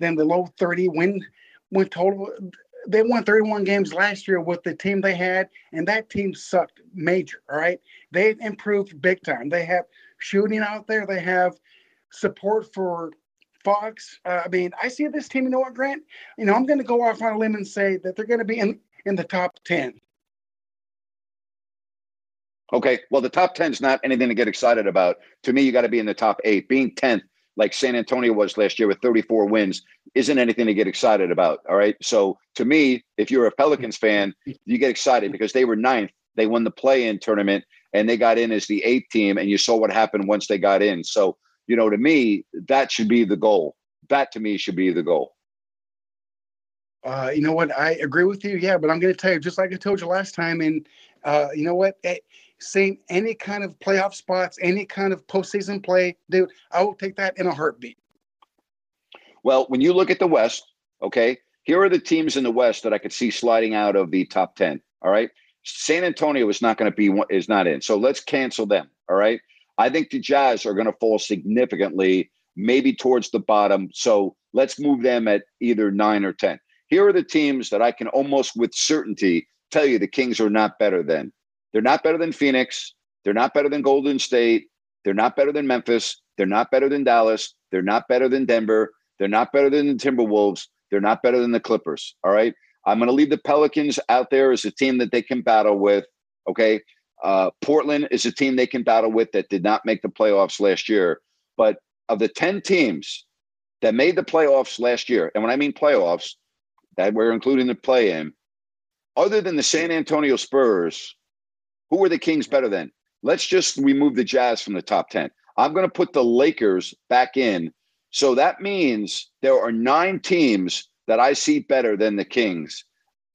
than the low thirty win went total. They won 31 games last year with the team they had, and that team sucked major. All right, they improved big time. They have shooting out there. They have support for Fox. Uh, I mean, I see this team. You know what, Grant? You know, I'm going to go off on a limb and say that they're going to be in in the top 10. Okay, well, the top 10 is not anything to get excited about. To me, you got to be in the top eight. Being 10th, like San Antonio was last year with 34 wins, isn't anything to get excited about. All right. So to me, if you're a Pelicans fan, you get excited because they were ninth. They won the play in tournament and they got in as the eighth team, and you saw what happened once they got in. So, you know, to me, that should be the goal. That to me should be the goal. Uh, you know what? I agree with you. Yeah, but I'm going to tell you, just like I told you last time, and uh, you know what? Eh, seeing any kind of playoff spots, any kind of postseason play, dude, I will take that in a heartbeat. Well, when you look at the West, okay, here are the teams in the West that I could see sliding out of the top 10. All right. San Antonio is not going to be is not in. So let's cancel them. All right. I think the Jazz are going to fall significantly, maybe towards the bottom. So let's move them at either nine or 10. Here are the teams that I can almost with certainty tell you the Kings are not better than. They're not better than Phoenix. They're not better than Golden State. They're not better than Memphis. They're not better than Dallas. They're not better than Denver. They're not better than the Timberwolves. They're not better than the Clippers. All right. I'm going to leave the Pelicans out there as a team that they can battle with. Okay. Uh, Portland is a team they can battle with that did not make the playoffs last year. But of the 10 teams that made the playoffs last year, and when I mean playoffs, that we're including the play in, other than the San Antonio Spurs, who are the Kings better than? Let's just remove the Jazz from the top 10. I'm going to put the Lakers back in. So that means there are nine teams that I see better than the Kings.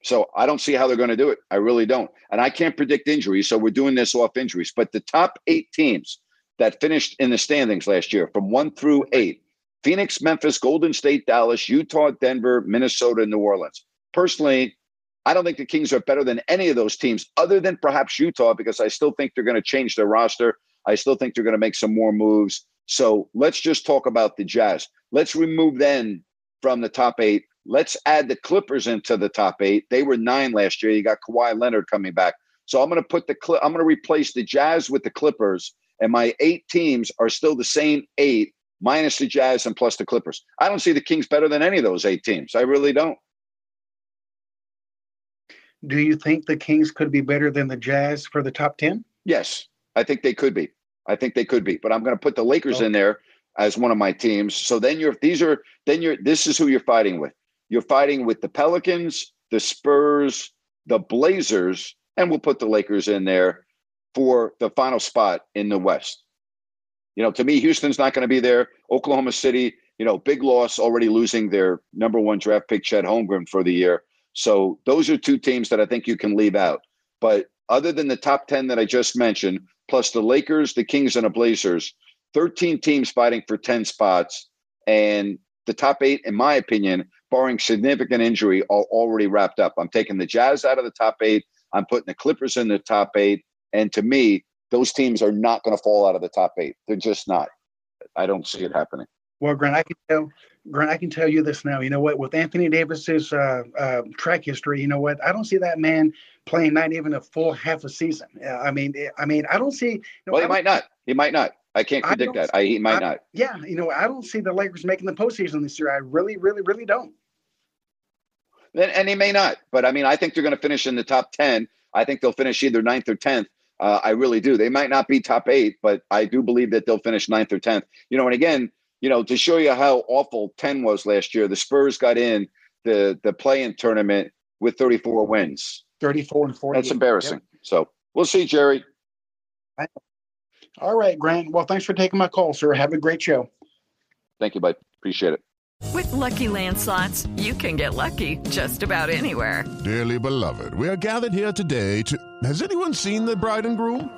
So I don't see how they're going to do it. I really don't. And I can't predict injuries. So we're doing this off injuries. But the top eight teams that finished in the standings last year from one through eight Phoenix, Memphis, Golden State, Dallas, Utah, Denver, Minnesota, New Orleans. Personally, I don't think the Kings are better than any of those teams, other than perhaps Utah, because I still think they're going to change their roster. I still think they're going to make some more moves. So let's just talk about the Jazz. Let's remove them from the top eight. Let's add the Clippers into the top eight. They were nine last year. You got Kawhi Leonard coming back. So I'm going to put the I'm going to replace the Jazz with the Clippers, and my eight teams are still the same eight minus the Jazz and plus the Clippers. I don't see the Kings better than any of those eight teams. I really don't. Do you think the Kings could be better than the Jazz for the top 10? Yes, I think they could be. I think they could be. But I'm going to put the Lakers in there as one of my teams. So then you're these are then you're this is who you're fighting with. You're fighting with the Pelicans, the Spurs, the Blazers, and we'll put the Lakers in there for the final spot in the West. You know, to me, Houston's not going to be there. Oklahoma City, you know, big loss already losing their number one draft pick, Chet Holmgren, for the year. So those are two teams that I think you can leave out. But other than the top 10 that I just mentioned, plus the Lakers, the Kings, and the Blazers, 13 teams fighting for 10 spots. And the top eight, in my opinion, barring significant injury, are already wrapped up. I'm taking the Jazz out of the top eight. I'm putting the Clippers in the top eight. And to me, those teams are not going to fall out of the top eight. They're just not. I don't see it happening. Well, Grant, I can tell. Grant, I can tell you this now. You know what? With Anthony Davis's uh, uh, track history, you know what? I don't see that man playing not even a full half a season. I mean, eh, I mean, I don't see. You know, well, he might not. He might not. I can't predict I that. I, he might I, not. Yeah, you know, I don't see the Lakers making the postseason this year. I really, really, really don't. And, and he may not. But I mean, I think they're going to finish in the top ten. I think they'll finish either ninth or tenth. Uh, I really do. They might not be top eight, but I do believe that they'll finish ninth or tenth. You know, and again, you know, to show you how awful ten was last year, the Spurs got in the the play-in tournament with 34 wins. 34 and 40. That's embarrassing. Yep. So we'll see, Jerry. All right, Grant. Well, thanks for taking my call, sir. Have a great show. Thank you, bud. Appreciate it. With lucky landslots, you can get lucky just about anywhere. Dearly beloved, we are gathered here today to. Has anyone seen the bride and groom?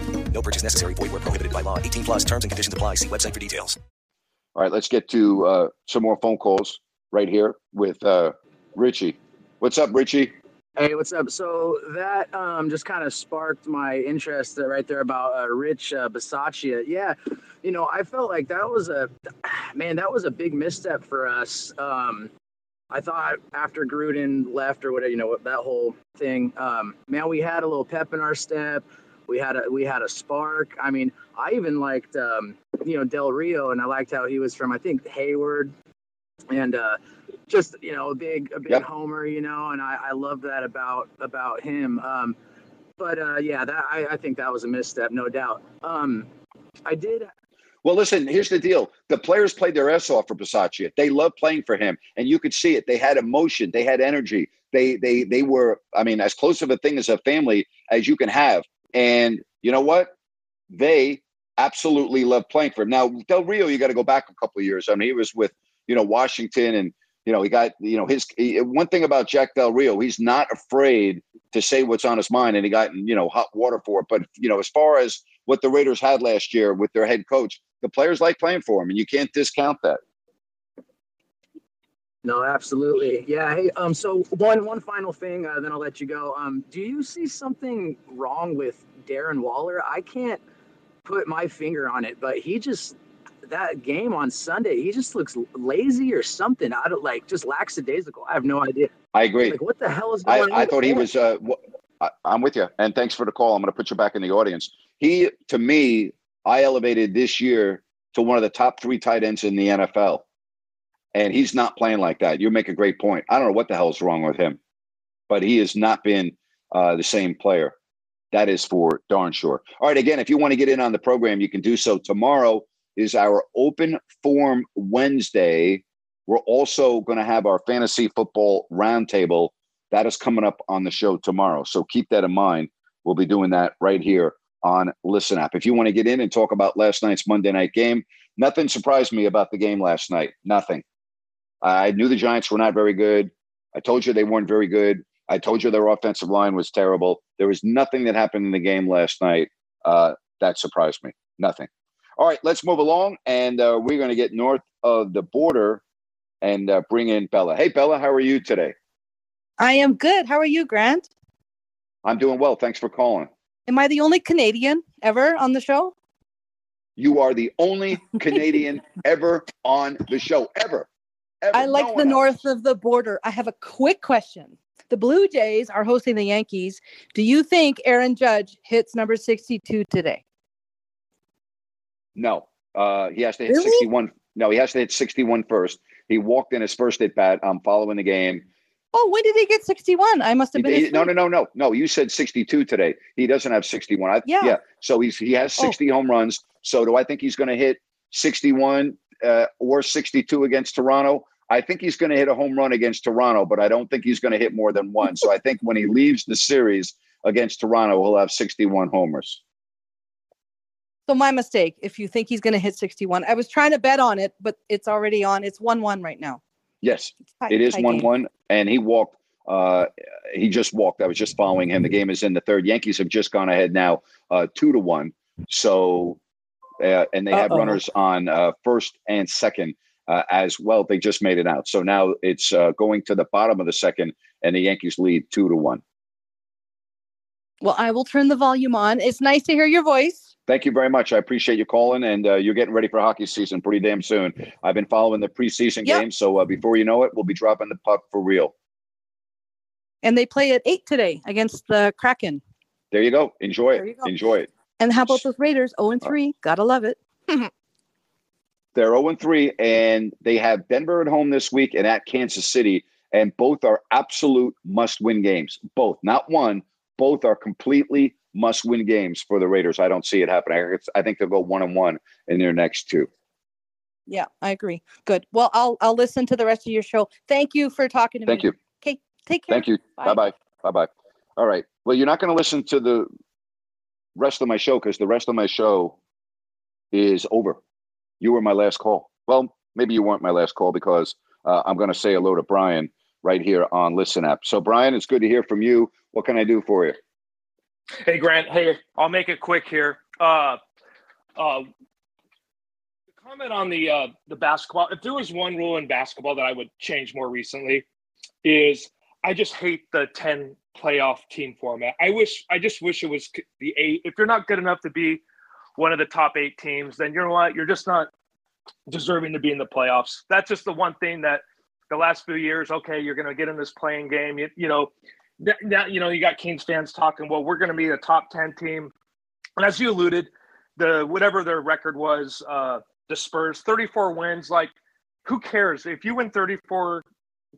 No purchase necessary. Void where prohibited by law. 18 plus terms and conditions apply. See website for details. All right, let's get to uh, some more phone calls right here with uh, Richie. What's up, Richie? Hey, what's up? So that um, just kind of sparked my interest uh, right there about uh, Rich uh, Bisaccia. Yeah, you know, I felt like that was a (sighs) man, that was a big misstep for us. Um, I thought after Gruden left or whatever, you know, that whole thing, um, man, we had a little pep in our step. We had a we had a spark. I mean, I even liked um, you know Del Rio, and I liked how he was from I think Hayward, and uh, just you know a big a big Yep. homer, you know, and I, I love that about about him. Um, but uh, yeah, that I, I think that was a misstep, no doubt. Um, I did Well, listen, here's the deal. The players played their ass off for Bisaccia. They loved playing for him, and you could see it. They had emotion. They had energy. They they they were, I mean, as close of a thing as a family as you can have. And you know what? They absolutely love playing for him. Now, Del Rio, you got to go back a couple of years. I mean, he was with you know Washington, and you know he got you know his he, one thing about Jack Del Rio, he's not afraid to say what's on his mind, and he got you know hot water for it. But you know, as far as what the Raiders had last year with their head coach, the players like playing for him, and you can't discount that. No, absolutely. Yeah. Hey, um, so one one final thing, uh, then I'll let you go. Um, do you see something wrong with Darren Waller? I can't put my finger on it, but he just that game on Sunday, he just looks lazy or something. I don't like just lackadaisical. I have no idea. I agree. Like what the hell is I, going on? I thought he was. Uh, I, I'm with you, and thanks for the call. I'm going to put you back in the audience. He, to me, I elevated this year to one of the top three tight ends in the NFL, and he's not playing like that. You make a great point. I don't know what the hell's wrong with him, but he has not been uh, the same player. That is for darn sure. All right, again, if you want to get in on the program, you can do so. Tomorrow is our open form Wednesday. We're also going to have our fantasy football roundtable. That is coming up on the show tomorrow. So keep that in mind. We'll be doing that right here on Listen App. If you want to get in and talk about last night's Monday night game, nothing surprised me about the game last night. Nothing. I knew the Giants were not very good. I told you they weren't very good. I told you their offensive line was terrible. There was nothing that happened in the game last night uh, that surprised me. Nothing. All right, let's move along, and uh, we're going to get north of the border and uh, bring in Bella. Hey, Bella, how are you today? I am good. How are you, Grant? I'm doing well. Thanks for calling. Am I the only Canadian ever on the show? You are the only (laughs) Canadian ever on the show, ever. I like the else. north of the border. I have a quick question. The Blue Jays are hosting the Yankees. Do you think Aaron Judge hits number 62 today? No, uh, he has to hit Really? 61. No, he has to hit 61 first. He walked in his first at bat. I'm following the game. Oh, when did he get 61? I must have been. He- no, no, no, no, no. You said 62 today. He doesn't have 61. I, Yeah. So he's he has Oh. 60 home runs. So do I think he's going to hit 61 uh, or 62 against Toronto? I think he's going to hit a home run against Toronto, but I don't think he's going to hit more than one. so I think when he leaves the series against Toronto, he'll have 61 homers. So my mistake. If you think he's going to hit 61, I was trying to bet on it, but it's already on. It's one-one right now. Yes, it is one-one, and he walked. Uh, he just walked. I was just following him. The game is in the third. Yankees have just gone ahead now, uh, two to one. So, uh, and they have Uh-oh. runners on uh, first and second uh, as well. They just made it out. So now it's uh, going to the bottom of the second, and the Yankees lead two to one. Well, I will turn the volume on. It's nice to hear your voice. Thank you very much. I appreciate you calling, and uh, you're getting ready for hockey season pretty damn soon. I've been following the preseason Yep. games, so uh, before you know it, we'll be dropping the puck for real. And they play at eight today against the Kraken. There you go. Enjoy There it. go. Enjoy it. And how about those Raiders? 0 and uh, 3. Gotta love it. (laughs) They're 0 3, and they have Denver at home this week and at Kansas City. And both are absolute must win games. Both, not one, both are completely must win games for the Raiders. I don't see it happening. I, I think they'll go one and one in their next two. Yeah, I agree. Good. Well, I'll I'll listen to the rest of your show. Thank you for talking to Thank me. Thank you. Okay, take care. Thank you. Bye bye. Bye bye. All right. Well, you're not going to listen to the rest of my show because the rest of my show is over. You were my last call. Well, maybe you weren't my last call because uh, I'm going to say hello to Brian right here on Listen App. So, Brian, it's good to hear from you. What can I do for you? Hey Grant, hey, I'll make it quick here. Uh, uh, comment on the uh, the basketball. If there was one rule in basketball that I would change more recently, is I just hate the ten playoff team format. I wish, I just wish it was the eight. If you're not good enough to be one of the top eight teams, then you know what? You're just not deserving to be in the playoffs. That's just the one thing that the last few years. Okay, you're going to get in this play-in game. You, you know, now you know you got Kings fans talking. Well, we're going to be a top ten team, and as you alluded, the whatever their record was, uh, the Spurs, 34 wins. Like, who cares if you win 34?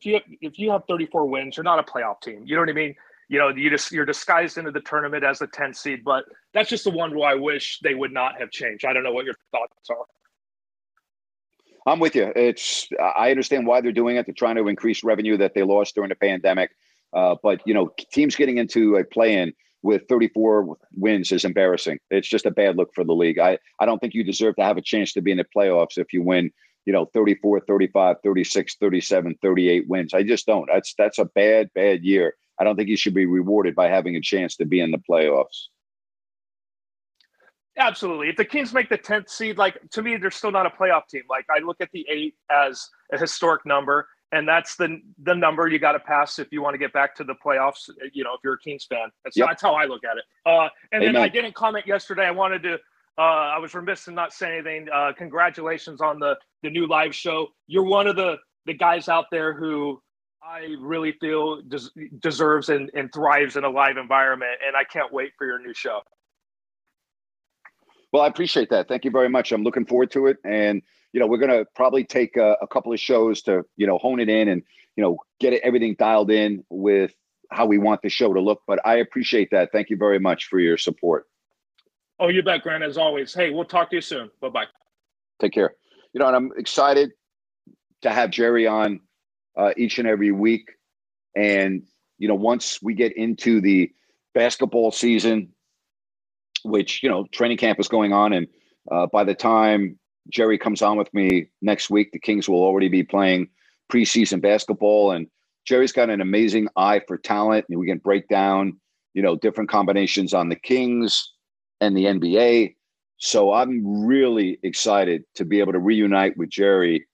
If you if you have 34 wins, you're not a playoff team. You know what I mean? You know, you just you're disguised into the tournament as a 10 seed. But that's just the one rule I wish they would not have changed. I don't know what your thoughts are. I'm with you. It's I understand why they're doing it. They're trying to increase revenue that they lost during the pandemic. Uh, but you know, teams getting into a play-in with 34 wins is embarrassing. It's just a bad look for the league. I, I don't think you deserve to have a chance to be in the playoffs if you win, you know, 34, 35, 36, 37, 38 wins. I just don't. That's that's a bad bad year. I don't think you should be rewarded by having a chance to be in the playoffs. Absolutely. If the Kings make the 10th seed, like to me, they're still not a playoff team. Like I look at the eight as a historic number, and that's the the number you got to pass if you want to get back to the playoffs. You know, if you're a Kings fan, that's, yep. that's how I look at it. Uh, and Amen. then I didn't comment yesterday. I wanted to. Uh, I was remiss in not saying anything. Uh, congratulations on the the new live show. You're one of the the guys out there who I really feel des- deserves and, and thrives in a live environment, and I can't wait for your new show. Well, I appreciate that. Thank you very much. I'm looking forward to it. And, you know, we're going to probably take a, a, couple of shows to, you know, hone it in and, you know, get everything dialed in with how we want the show to look. But I appreciate that. Thank you very much for your support. Oh, you bet, Grant, as always. Hey, we'll talk to you soon. Bye bye. Take care. You know, and I'm excited to have Jerry on uh, each and every week. And, you know, once we get into the basketball season, which you know training camp is going on, and uh, by the time Jerry comes on with me next week, the Kings will already be playing preseason basketball, and Jerry's got an amazing eye for talent, and we can break down you know different combinations on the Kings and the NBA. So I'm really excited to be able to reunite with Jerry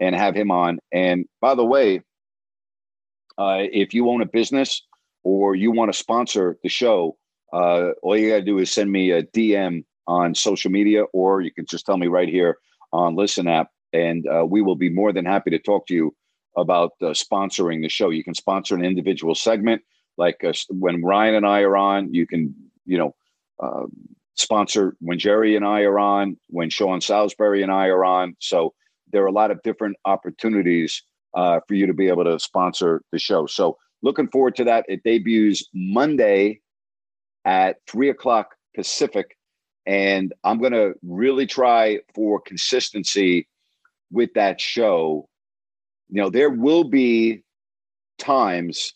and have him on. And by the way, uh, if you own a business or you want to sponsor the show, uh, all you got to do is send me a DM on social media, or you can just tell me right here on Listen app, and uh, we will be more than happy to talk to you about uh, sponsoring the show. You can sponsor an individual segment, like uh, when Ryan and I are on. You can, you know, uh, sponsor when Jerry and I are on, when Sean Salisbury and I are on. So there are a lot of different opportunities uh, for you to be able to sponsor the show. So looking forward to that. It debuts Monday at three o'clock Pacific. And I'm going to really try for consistency with that show. You know, there will be times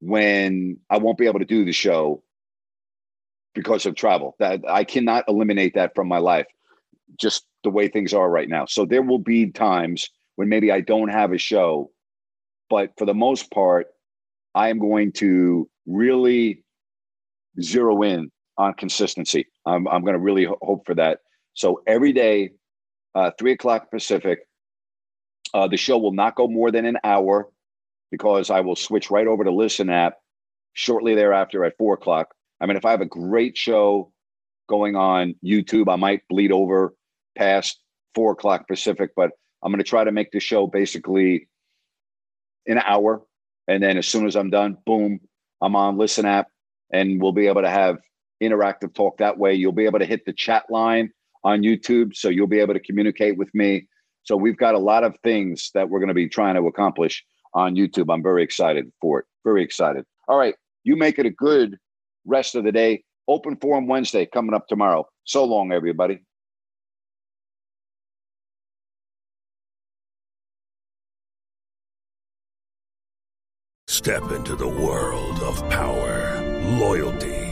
when I won't be able to do the show because of travel. That I cannot eliminate that from my life, just the way things are right now. So there will be times when maybe I don't have a show, but for the most part, I am going to really zero in on consistency. I'm, I'm going to really ho- hope for that. So every day, uh, three o'clock Pacific, uh, the show will not go more than an hour because I will switch right over to Listen app shortly thereafter at four o'clock. I mean, if I have a great show going on YouTube, I might bleed over past four o'clock Pacific, but I'm going to try to make the show basically in an hour. And then as soon as I'm done, boom, I'm on Listen app and we'll be able to have interactive talk that way. You'll be able to hit the chat line on YouTube, so you'll be able to communicate with me. So we've got a lot of things that we're going to be trying to accomplish on YouTube. I'm very excited for it. Very excited. All right, you make it a good rest of the day. Open forum Wednesday coming up tomorrow. So long, everybody. Step into the world of power, loyalty